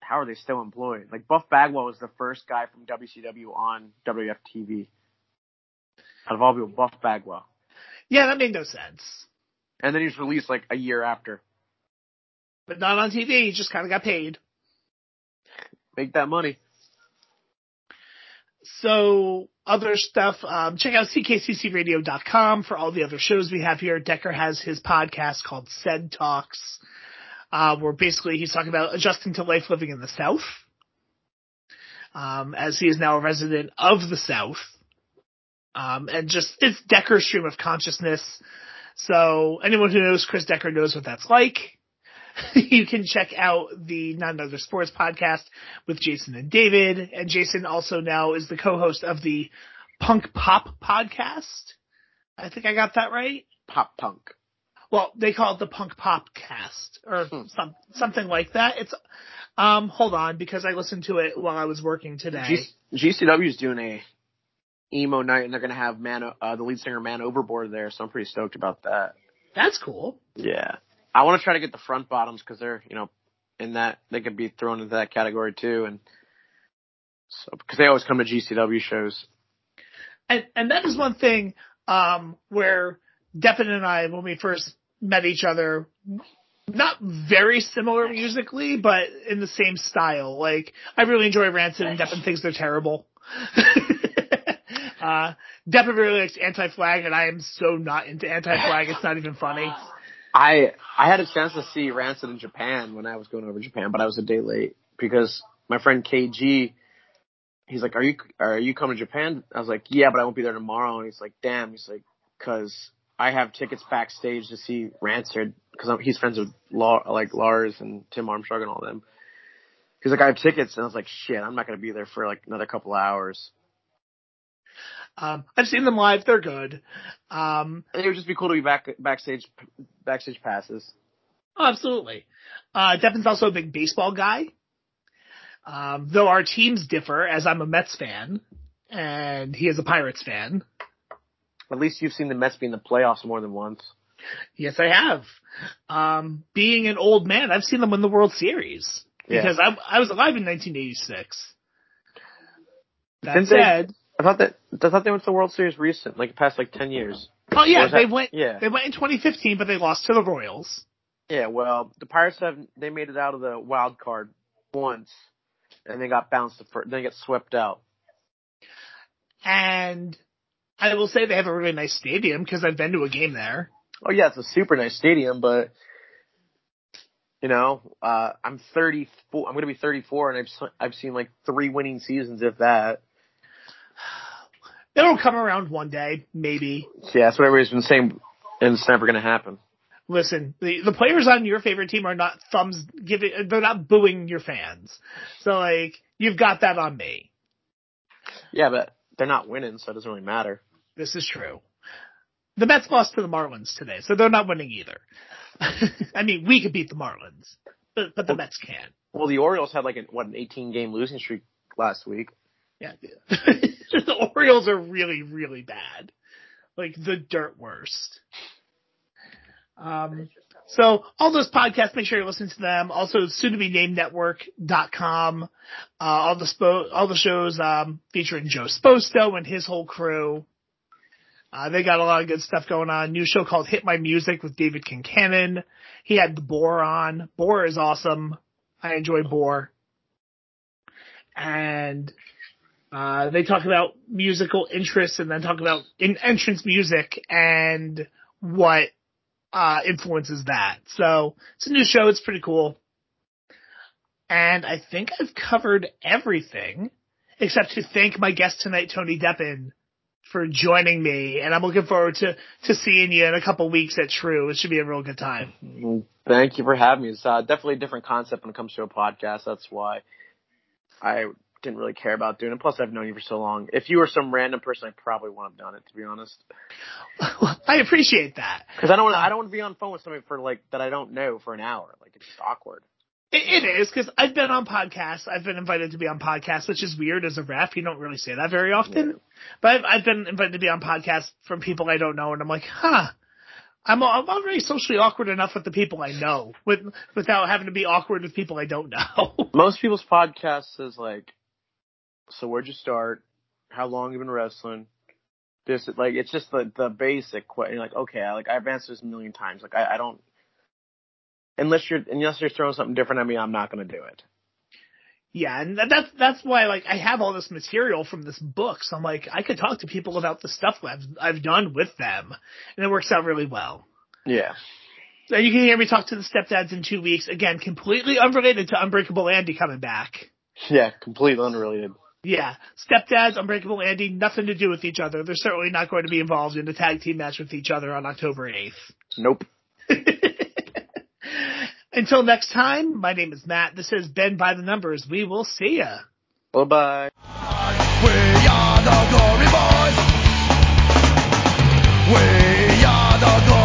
How are they still employed? Like Buff Bagwell was the first guy from WCW on WF TV. Out of all people, Buff Bagwell, Yeah, that made no sense. and then he was released like a year after. But not on TV, he just kind of got paid. Make that money. So other stuff, um, check out ckccradio.com for all the other shows we have here. Decker has his podcast called Said Talks, uh, where basically he's talking about adjusting to life living in the South. Um, as he is now a resident of the South. Um, and just, it's Decker's stream of consciousness. So anyone who knows Chris Decker knows what that's like. [LAUGHS] you can check out the Not Another Sports podcast with Jason and David. And Jason also now is the co-host of the Punk Pop podcast. I think I got that right. Pop punk. Well, they call it the Punk Pop cast or Hmm. some, something like that. It's, um, hold on because I listened to it while I was working today. G- GCW is doing a emo night, and they're gonna have man, uh, the lead singer Man Overboard there, so I'm pretty stoked about that. That's cool. Yeah, I want to try to get the front bottoms because they're you know in that they could be thrown into that category too, and so because they always come to GCW shows. And, and that is one thing, um, where Deppen and I, when we first met each other, not very similar musically, but in the same style. Like, I really enjoy Rancid and Deppen thinks they're terrible. [LAUGHS] uh, Deppen really likes Anti-Flag and I am so not into Anti-Flag, it's not even funny. I I had a chance to see Rancid in Japan when I was going over Japan, but I was a day late because my friend KG, he's like, "Are you are you coming to Japan?" I was like, "Yeah, but I won't be there tomorrow." And he's like, "Damn," he's like, "Cause I have tickets backstage to see Rancid because he's friends with La- like Lars and Tim Armstrong and all them." He's like, "I have tickets," and I was like, "Shit, I'm not gonna be there for like another couple hours." Um, I've seen them live, they're good. Um, it would just be cool to be back backstage backstage passes. Oh, absolutely. Uh, Deppen's also a big baseball guy. Um, though our teams differ, as I'm a Mets fan, and he is a Pirates fan. At least you've seen the Mets be in the playoffs more than once. Yes, I have. Um, being an old man, I've seen them win the World Series Yeah. because I, I was alive in 1986. That Didn't they- said, I thought that I thought they went to the World Series recent, like the past like ten years. oh yeah, is that- they went. Yeah, They went in 2015, but they lost to the Royals. yeah. Well, the Pirates have they made it out of the wild card once, and they got bounced. The first, then they get swept out. And I will say they have a really nice stadium because I've been to a game there. Oh yeah, it's a super nice stadium, but you know, uh, I'm 34. I'm going to be 34, and I've I've seen like three winning seasons, if that. It'll come around one day, maybe. Yeah, that's what everybody's been saying, and it's never going to happen. Listen, the the players on your favorite team are not thumbs giving. They're not booing your fans. So like, you've got that on me. Yeah, but they're not winning, so it doesn't really matter. This is true. The Mets lost to the Marlins today, so they're not winning either. [LAUGHS] I mean, we could beat the Marlins, but but the Mets can't. Well, the Orioles had like an, what an 18 game losing streak last week. Yeah, [LAUGHS] the Orioles are really really bad, like the dirt worst. Um, so all those podcasts, make sure you listen to them. Also, soon to be named network.com. Uh, all the spo- all the shows, um, featuring Joe Sposto and his whole crew. Uh, they got a lot of good stuff going on. New show called Hit My Music with David Kincannon. He had the Boar on. Boar is awesome. I enjoy Boar. And, uh, they talk about musical interests and then talk about in entrance music and what uh, influences that. So it's a new show. It's pretty cool. And I think I've covered everything except to thank my guest tonight, Tony Deppen, for joining me. And I'm looking forward to, to seeing you in a couple weeks at True. It should be a real good time. Thank you for having me. It's uh, definitely a different concept when it comes to a podcast. That's why I didn't really care about doing it. Plus, I've known you for so long. If you were some random person, I probably wouldn't have done it, to be honest. [LAUGHS] I appreciate that. Because I don't want I don't want to be on phone with somebody for like that I don't know for an hour. Like it's just awkward. It, it is because I've been on podcasts. I've been invited to be on podcasts, which is weird as a ref. You don't really say that very often. But I've, I've been invited to be on podcasts from people I don't know, and I'm like, huh. I'm I'm already socially awkward enough with the people I know, with without having to be awkward with people I don't [LAUGHS] know. Most people's podcasts is like, so where'd you start? How long you been wrestling? This like it's just the the basic question. Like okay, I, like I've answered this a million times. Like I, I don't unless you're unless you're throwing something different at me, I'm not gonna do it. yeah, and that's that's why like I have all this material from this book, so I'm like I could talk to people about the stuff I've I've done with them, and it works out really well. Yeah. So you can hear me talk to the stepdads in two weeks. Again, completely unrelated to Unbreakable Andy coming back. Yeah, completely unrelated. Yeah, stepdads, Unbreakable Andy, nothing to do with each other. They're certainly not going to be involved in a tag team match with each other on October 8th. Nope. [LAUGHS] Until next time, my name is Matt. This is Ben by the Numbers. We will see ya. Bye bye. We are the glory boys. We are the glory